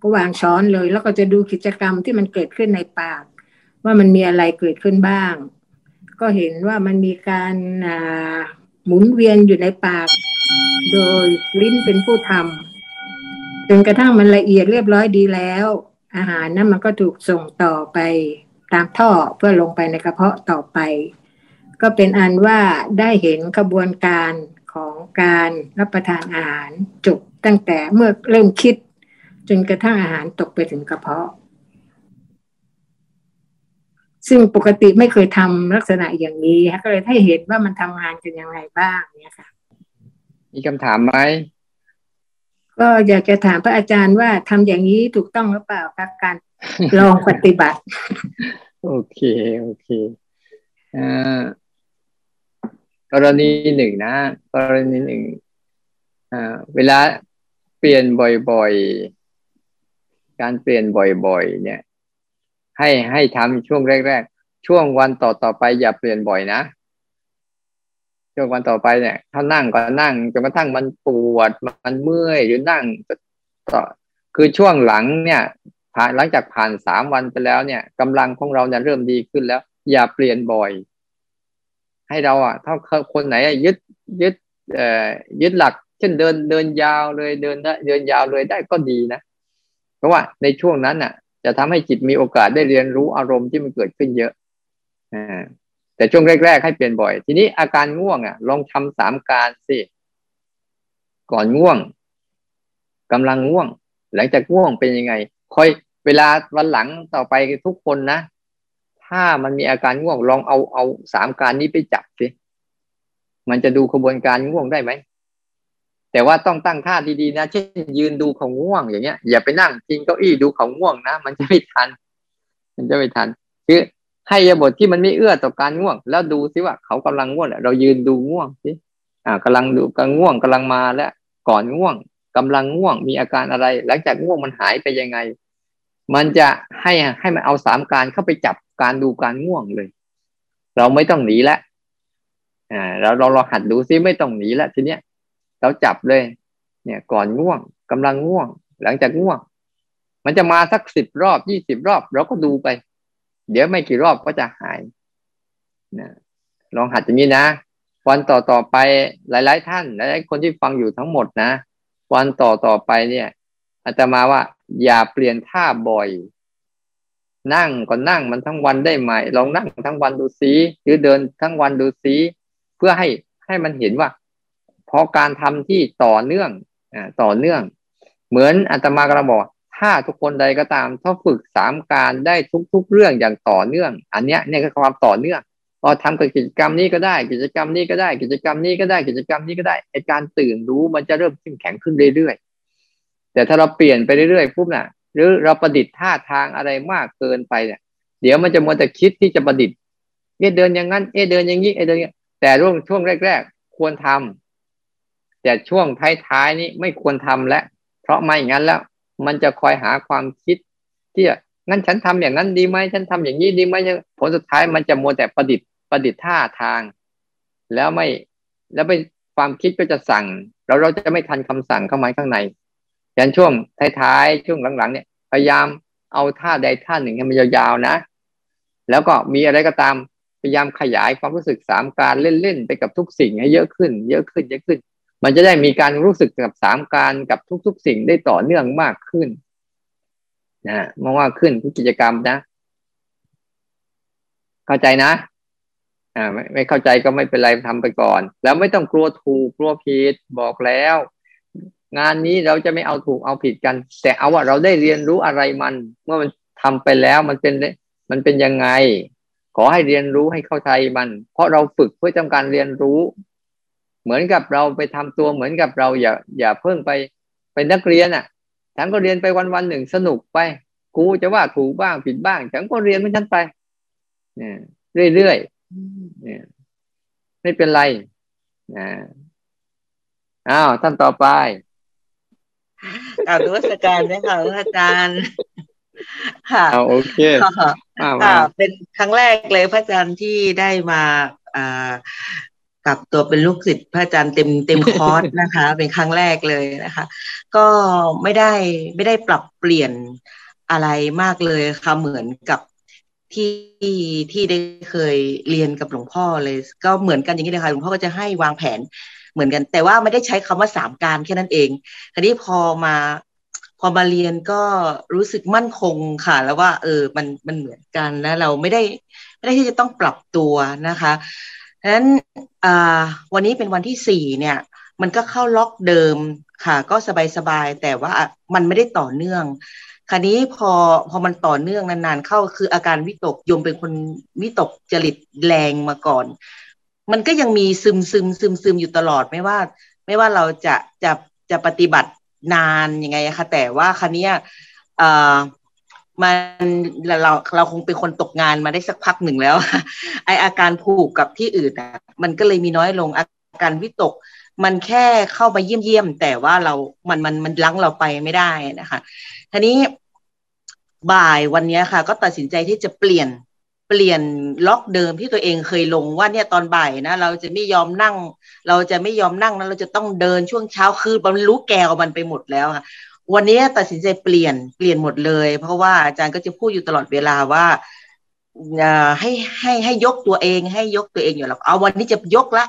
I: ก็วางช้อนเลย แล้วก็จะดูกิจกรรมที่มันเกิดขึ้นในปาก ว่ามันมีอะไรเกิดขึ้นบ้าง ก็เห็นว่ามันมีการหมุนเวียนอยู่ในปาก โดยลิ้นเป็นผู้ทำจนกระทั่งมันละเอียดเรียบร้อยดีแล้ว อาหารนั้นมันก็ถูกส่งต่อไปตามท่อเพื่อลงไปในกระเพาะต่อไป ก็เป็นอันว่าได้เห็นกระบวนการของการรับประทานอาหารจบตั้งแต่เมื่อเริ่มคิด จนกระทั่งอาหารตกไปถึงกระเพาะ ซึ่งปกติไม่เคยทำลักษณะอย่างนี้ก็เลยให้เห็นว่ามันทำงานกันยังไงบ้างเนี่ยค่ะ
B: มีคำถามไหม
I: ก็อยากจะถามพระอาจารย์ว่าทำอย่างนี้ถูกต้องหรือเปล่าครับการลองปฏิบัติ
B: โอเค โอเคอกรณีหนึ่งนะกรณีหนึ่งเวลาเปลี่ยนบ่อยๆ การเปลี่ยนบ่อยๆ เนี่ย ให้ให้ทำช่วงแรกๆ ช่วงวันต่อๆไปอย่าเปลี่ยนบ่อยนะ ช่วงวันต่อไปเนี่ย ถ้านั่งก็นั่งจนกระทั่งมันปวดมันเมื่อยหรือนั่งต่อคือช่วงหลังเนี่ยผ่านหลังจากผ่านสามวันไปแล้วเนี่ยกำลังของเราเนี่ยเริ่มดีขึ้นแล้ว อย่าเปลี่ยนบ่อย ให้เราอะถ้าคนไหนยึดยึดเอ่อยึดหลัก เช่นเดินเดินยาวเลยเดินได้เดินยาวเลยได้ก็ดีนะ เพราะว่าในช่วงนั้นน่ะ จะทำให้จิตมีโอกาสได้เรียนรู้อารมณ์ที่มันเกิดขึ้นเยอะอแต่ช่วงแรก ๆ ให้เปลี่ยนบ่อย ทีนี้อาการง่วงอะ ลองทำสามการสิ ก่อนง่วงกำลังง่วง หลังจากง่วงเป็นยังไงคอยเวลาวันหลังต่อไปทุกคนนะ ถ้ามันมีอาการง่วงลองเอาเอาสามการนี้ไปจับสิ มันจะดูขบวนการง่วงได้ไหม แต่ว่าต้องตั้งท่าดีๆนะ เช่นยืนดูเขาง่วงอย่างเงี้ย อย่าไปนั่งพิงเก้าอี้ดูเขาง่วงนะ มันจะไม่ทัน มันจะไม่ทัน คือให้ยาบทที่มันไม่เอื้อต่อการง่วง แล้วดูซิว่าเขากำลังง่วงเรายืนดูง่วงสิอ่ากำลังดูกำลังง่วงกำลังมาแล้วก่อนง่วงกำลังง่วงมีอาการอะไร หลังจากง่วงมันหายไปยังไง มันจะให้ให้มันเอาสามการเข้าไปจับการดูการง่วงเลย เราไม่ต้องหนีแล้วอ่าเราเราเราหัดดูซิไม่ต้องหนีแล้วทีเนี้ย เราจับเลย เนี่ยก่อนง่วงกำลังง่วง หลังจากง่วง มันจะมาสักสิบรอบยี่สิบรอบเราก็ดูไป เดี๋ยวไม่กี่รอบก็จะหายนะลองหัดอย่างนี้นะวันต่อต่อไปหลาย ๆ ท่านหลายๆคนที่ฟังอยู่ทั้งหมดนะ วันต่อต่อไปเนี่ยอาจจะมาว่า อย่าเปลี่ยนท่าบ่อย นั่งก็นั่งมันทั้งวันได้ไหมลองนั่งทั้งวันดูซิหรือเดินทั้งวันดูซิเพื่อให้ให้มันเห็นว่า พอการทำที่ต่อเนื่องอ่าต่อเนื่อง เหมือนอาตมากระบอกทถ้าทุกคนใดก็ตามถ้าฝึกสามการได้ทุก ๆ เรื่องอย่างต่อเนื่อง อันเนี้ยเนี่ยคือความต่อเนื่องพอทำกับกิจกรรมนี้ก็ได้ กิจกรรมนี้ก็ได้ กิจกรรมนี้ก็ได้กิจกรรมนี้ก็ได้ไอการตื่นรู้มันจะเริ่มเข้มแข็งขึ้นเรื่อยๆแต่ถ้าเราเปลี่ยนไปเรื่อยๆปุ๊บน่ะ หรือเราประดิษฐ์ท่าทางอะไรมากเกินไปเนี่ยเดี๋ยวมันจะมัวแต่คิดที่จะประดิษฐ์เอ๊ะเดินอย่างนั้นเอ๊ะเดินอย่างนี้เอ๊ะเดินอย่างแต่ช่วงช่วงแรก ๆ ควรทำ แต่ช่วงท้ายๆนี้ไม่ควรทำแล้วเพราะไม่อย่างนั้นแล้ว มันจะคอยหาความคิด ที่งั้นฉันทำอย่างนั้นดีไหมฉันทำอย่างนี้ดีไหมผลสุดท้ายมันจะมัวแต่ประดิษฐ์ประดิษฐ์ท่าทาง แล้วไม่แล้วไปความคิดก็จะสั่งเราเราจะไม่ทันคำสั่งเข้ามาข้างในยันช่วงท้ายๆช่วงหลังๆเนี่ย พยายามเอาท่าใดท่าหนึ่งให้มันยาวๆนะ แล้วก็มีอะไรก็ตามพยายามขยายความรู้สึกสามการเล่นๆไปกับทุกสิ่งให้เยอะขึ้น เยอะขึ้นเยอะขึ้น มันจะได้มีการรู้สึกกับสามการกับทุกๆ สิ่งได้ต่อเนื่องมากขึ้นนะมองว่าขึ้นทุกกิจกรรมนะ เข้าใจนะ อ่าไม่ไม่เข้าใจก็ไม่เป็นไรทำไปก่อน แล้วไม่ต้องกลัวถูกกลัวผิดบอกแล้ว งานนี้เราจะไม่เอาถูกเอาผิดกัน แต่เอาว่าเราได้เรียนรู้อะไรมัน เมื่อมันทำไปแล้วมันเป็นมันเป็นยังไง ขอให้เรียนรู้ให้เข้าใจมัน เพราะเราฝึกเพื่อต้องการเรียนรู้ เหมือนกับเราไปทำตัวเหมือนกับเราอย่าอย่าเพิ่งไปเป็นนักเรียนอะฉันก็เรียนไปวันวันหนึ่งสนุกไปกูจะว่าถูกบ้างผิดบ้างฉันก็เรียนมันฉันไปเนี่ยเรื่อยๆเนี่ยไม่เป็นไรนะอ้าวท่านต่อไป
J: กล่าวด้วยสการนะคะอาจารย์ ค่ะ
B: โอเค
J: ค่ะเป็นครั้งแรกเลยพระอาจารย์ที่ได้มา กับตัวเป็นลูกศิษย์พระอาจารย์เต็มเต็มคอร์สนะคะ เป็นครั้งแรกเลยนะคะ ก็ไม่ได้ไม่ได้ปรับเปลี่ยนอะไรมากเลยค่ะเหมือนกับที่ที่ได้เคยเรียนกับหลวงพ่อเลย ก็เหมือนกันอย่างนี้เลยค่ะหลวงพ่อก็จะให้วางแผนเหมือนกัน แต่ว่าไม่ได้ใช้คำว่าสามการแค่นั้นเองทีนี้พอมาพอมาเรียนก็รู้สึกมั่นคงค่ะ แล้วว่า เออมันมันเหมือนกันแล้วเราไม่ได้ไม่ได้ที่จะต้องปรับตัวนะคะ ฉะนั้นวันนี้เป็นวันที่สี่เนี่ย มันก็เข้าล็อกเดิมค่ะ ก็สบายๆแต่ว่ามันไม่ได้ต่อเนื่องคราวนี้พอพอมันต่อเนื่องนานๆเข้าคืออาการวิตกยมเป็นคนวิตกจริตแรงมาก่อน มันก็ยังมีซึมซึมซึมซึมอยู่ตลอดไม่ว่า ไม่ว่าเราจะจะจะปฏิบัตินานยังไงคะแต่ว่าครั้นี้อ่อ มันเราเราคงเป็นคนตกงานมาได้สักพักหนึ่งแล้ว ไออาการผูกกับที่อื่นอะมันก็เลยมีน้อยลงอาการวิตก มันแค่เข้าไปเยี่ยมเยี่ยมแต่ว่าเรา มันมันมันลังเราไปไม่ได้นะคะทีนี้บ่ายวันนี้ค่ะ ก็ตัดสินใจที่จะเปลี่ยนเปลี่ยนล็อกเดิมที่ตัวเองเคยลงว่าเนี่ยตอนบ่ายนะเราจะไม่ยอมนั่ง เราจะไม่ยอมนั่งนะเราจะต้องเดินช่วงเช้าคือมันรู้แกวมันไปหมดแล้วค่ะ วันนี้ตัดสินใจเปลี่ยนเปลี่ยนหมดเลย เพราะว่าอาจารย์ก็จะพูดอยู่ตลอดเวลาว่าให้ให้ให้ยกตัวเอง ให้ยกตัวเองอยู่แล้วเอาวันนี้จะยกละ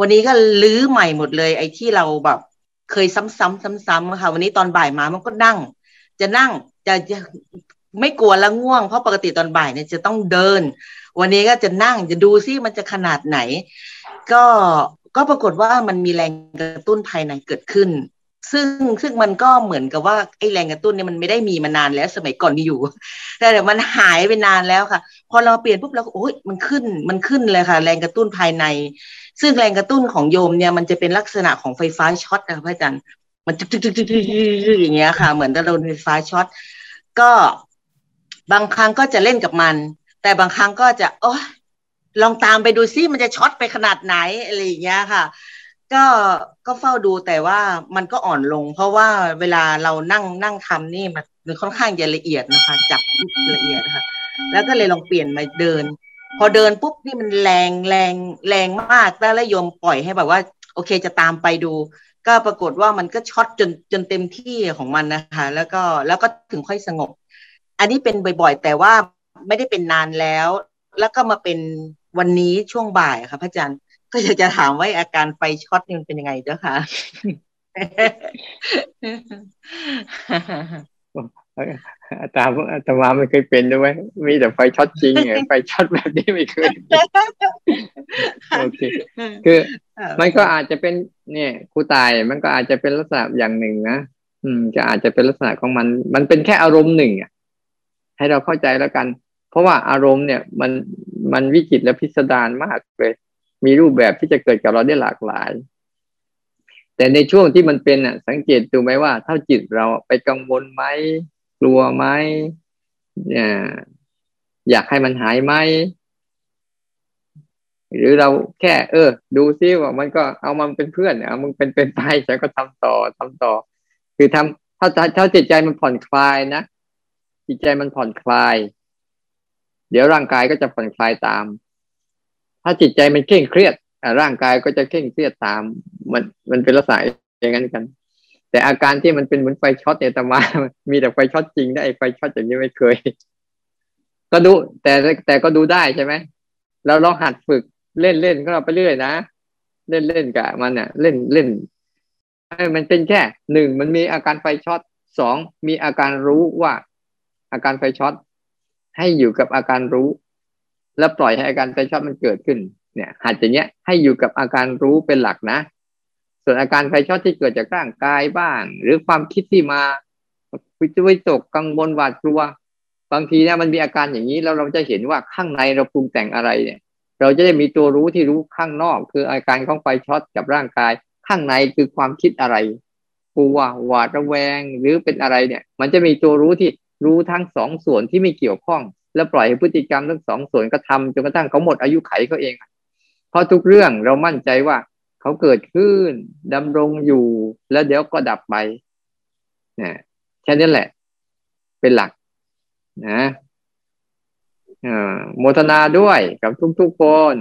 J: วันนี้ก็ลื้อใหม่หมดเลย ไอ้ที่เราแบบเคยซ้ำๆซ้ำๆค่ะวันนี้ตอนบ่ายมามันก็นั่ง จะนั่งจะจะไม่กลัวล้วง่วงเพราะปกติตอนบ่ายเนี่ยจะต้องเดิน วันนี้ก็จะนั่งจะดูซิมันจะขนาดไหน ก็ก็ปรากฏว่ามันมีแรงกระตุ้นภายในเกิดขึ้น ซึ่งซึ่งมันก็เหมือนกับว่าไอ้แรงกระตุ้นเนี่ยมันไม่ได้มีมานานแล้วสมัยก่อนมีอยู่ แต่เดี๋ยวมันหายไปนานแล้วค่ะ พอเราเปลี่ยนปุ๊บเราโอ้ยมันขึ้นมันขึ้นเลยค่ะ แรงกระตุ้นภายใน ซึ่งแรงกระตุ้นของโยมเนี่ยมันจะเป็นลักษณะของไฟฟ้าช็อตนะคะพระอาจารย์มันจึ๊กจึ๊กจึ๊กจึ๊กอย่างเงี้ยค่ะ เหมือนเราโดนไฟฟ้าช็อตก็บางครั้งก็จะเล่นกับมัน แต่บางครั้งก็จะโอ้ลองตามไปดูซิมันจะช็อตไปขนาดไหนอะไรอย่างเงี้ยค่ะ ก็ก็เฝ้าดูแต่ว่ามันก็อ่อนลง เพราะว่าเวลาเรานั่งนั่งทำนี่มันค่อนข้างจะละเอียดนะคะ จับละเอียดค่ะแล้วก็เลยลองเปลี่ยนมาเดิน พอเดินปุ๊บนี่มันแรงแรงแรงมากแล้วแล้วโยมปล่อยให้แบบว่า โอเคจะตามไปดู ก็ปรากฏว่ามันก็ช็อตจนจนเต็มที่ของมันนะคะ แล้วก็แล้วก็ถึงค่อยสงบ อันนี้เป็นบ่อยๆ แต่ว่าไม่ได้เป็นนานแล้ว แล้วก็มาเป็นวันนี้ช่วงบ่ายค่ะพระอาจารย์ ก็อยากจะถามว่าอาการไฟช็อตนี่มันเป็นยังไงเจ้าค่ะ
B: อาตาอาตมาไม่เคยเป็นด้วยมีแต่ไฟช็อตจริงไงไฟช็อตแบบนี้ไม่เคยโอเคคือ มันก็อาจจะเป็นเนี่ยครูตายมันก็อาจจะเป็นลักษณะอย่างหนึ่งนะอืมก็อาจจะเป็นลักษณะของมัน มันเป็นแค่อารมณ์หนึ่งอะให้เราเข้าใจแล้วกัน เพราะว่าอารมณ์เนี่ย มันมันวิจิตรและพิสดารมากเลย มีรูปแบบที่จะเกิดกับเราได้หลากหลาย แต่ในช่วงที่มันเป็นอะ สังเกตดูไหมว่าถ้าจิตเราไปกังวลไหมกลัวไหมอยากให้มันหายไหมหรือเราแค่ เออ ดูซิว่ามันก็เอามันเป็นเพื่อนเอามันเป็นเป็นไปฉันก็ทำต่อทำต่อ คือทำถ้าถ้าจิตใจมันผ่อนคลายนะจิตใจมันผ่อนคลาย เดี๋ยวร่างกายก็จะผ่อนคลายตาม ถ้าจิตใจมันเคร่งเครียดร่างกายก็จะเคร่งเครียดตาม มันมันเป็นลักษณะอย่างนั้นกัน แต่อาการที่มันเป็นเหมือนไฟช็อตเนี่ยอาตมา มีแต่ไฟช็อตจริงได้ไฟช็อตอย่างนี้ไม่เคย ก็ดู แต่แต่ก็ดูได้ใช่ไหมเราลองหัดฝึกเล่นเล่นก็เราไปเรื่อยนะเล่นเล่นกับมันเนี่ยเล่นเล่นมันเป็นแค่หนึ่งมันมีอาการไฟช็อตสองมีอาการรู้ว่า อาการไฟช็อตให้อยู่กับอาการรู้ แล้วปล่อยให้อาการไฟช็อตมันเกิดขึ้น เนี่ยหัดอย่างเงี้ยให้อยู่กับอาการรู้เป็นหลักนะ ส่วนอาการไฟชอตที่เกิดจากร่างกายบ้าง หรือความคิดที่มาวิจวิตกกังวลหวาดกลัว บางทีเนี่ยมันมีอาการอย่างนี้แล้วเราจะเห็นว่าข้างในเราปรุงแต่งอะไรเนี่ย เราจะได้มีตัวรู้ที่รู้ข้างนอก คืออาการของไฟช็อตกับร่างกาย ข้างในคือความคิดอะไรกลัวหวาดระแวงหรือเป็นอะไรเนี่ย มันจะมีตัวรู้ที่รู้ทั้งสองส่วนที่ไม่เกี่ยวข้อง แล้วปล่อยให้พฤติกรรมทั้งสองส่วนก็ทำจนกระทั่งเขาหมดอายุไขเขาเอง เพราะทุกเรื่องเรามั่นใจว่าเขาเกิดขึ้นดำรงอยู่แล้วเดี๋ยวก็ดับไปนะแค่นี้แหละ เป็นหลัก นะโมทนาด้วยกับทุกๆคน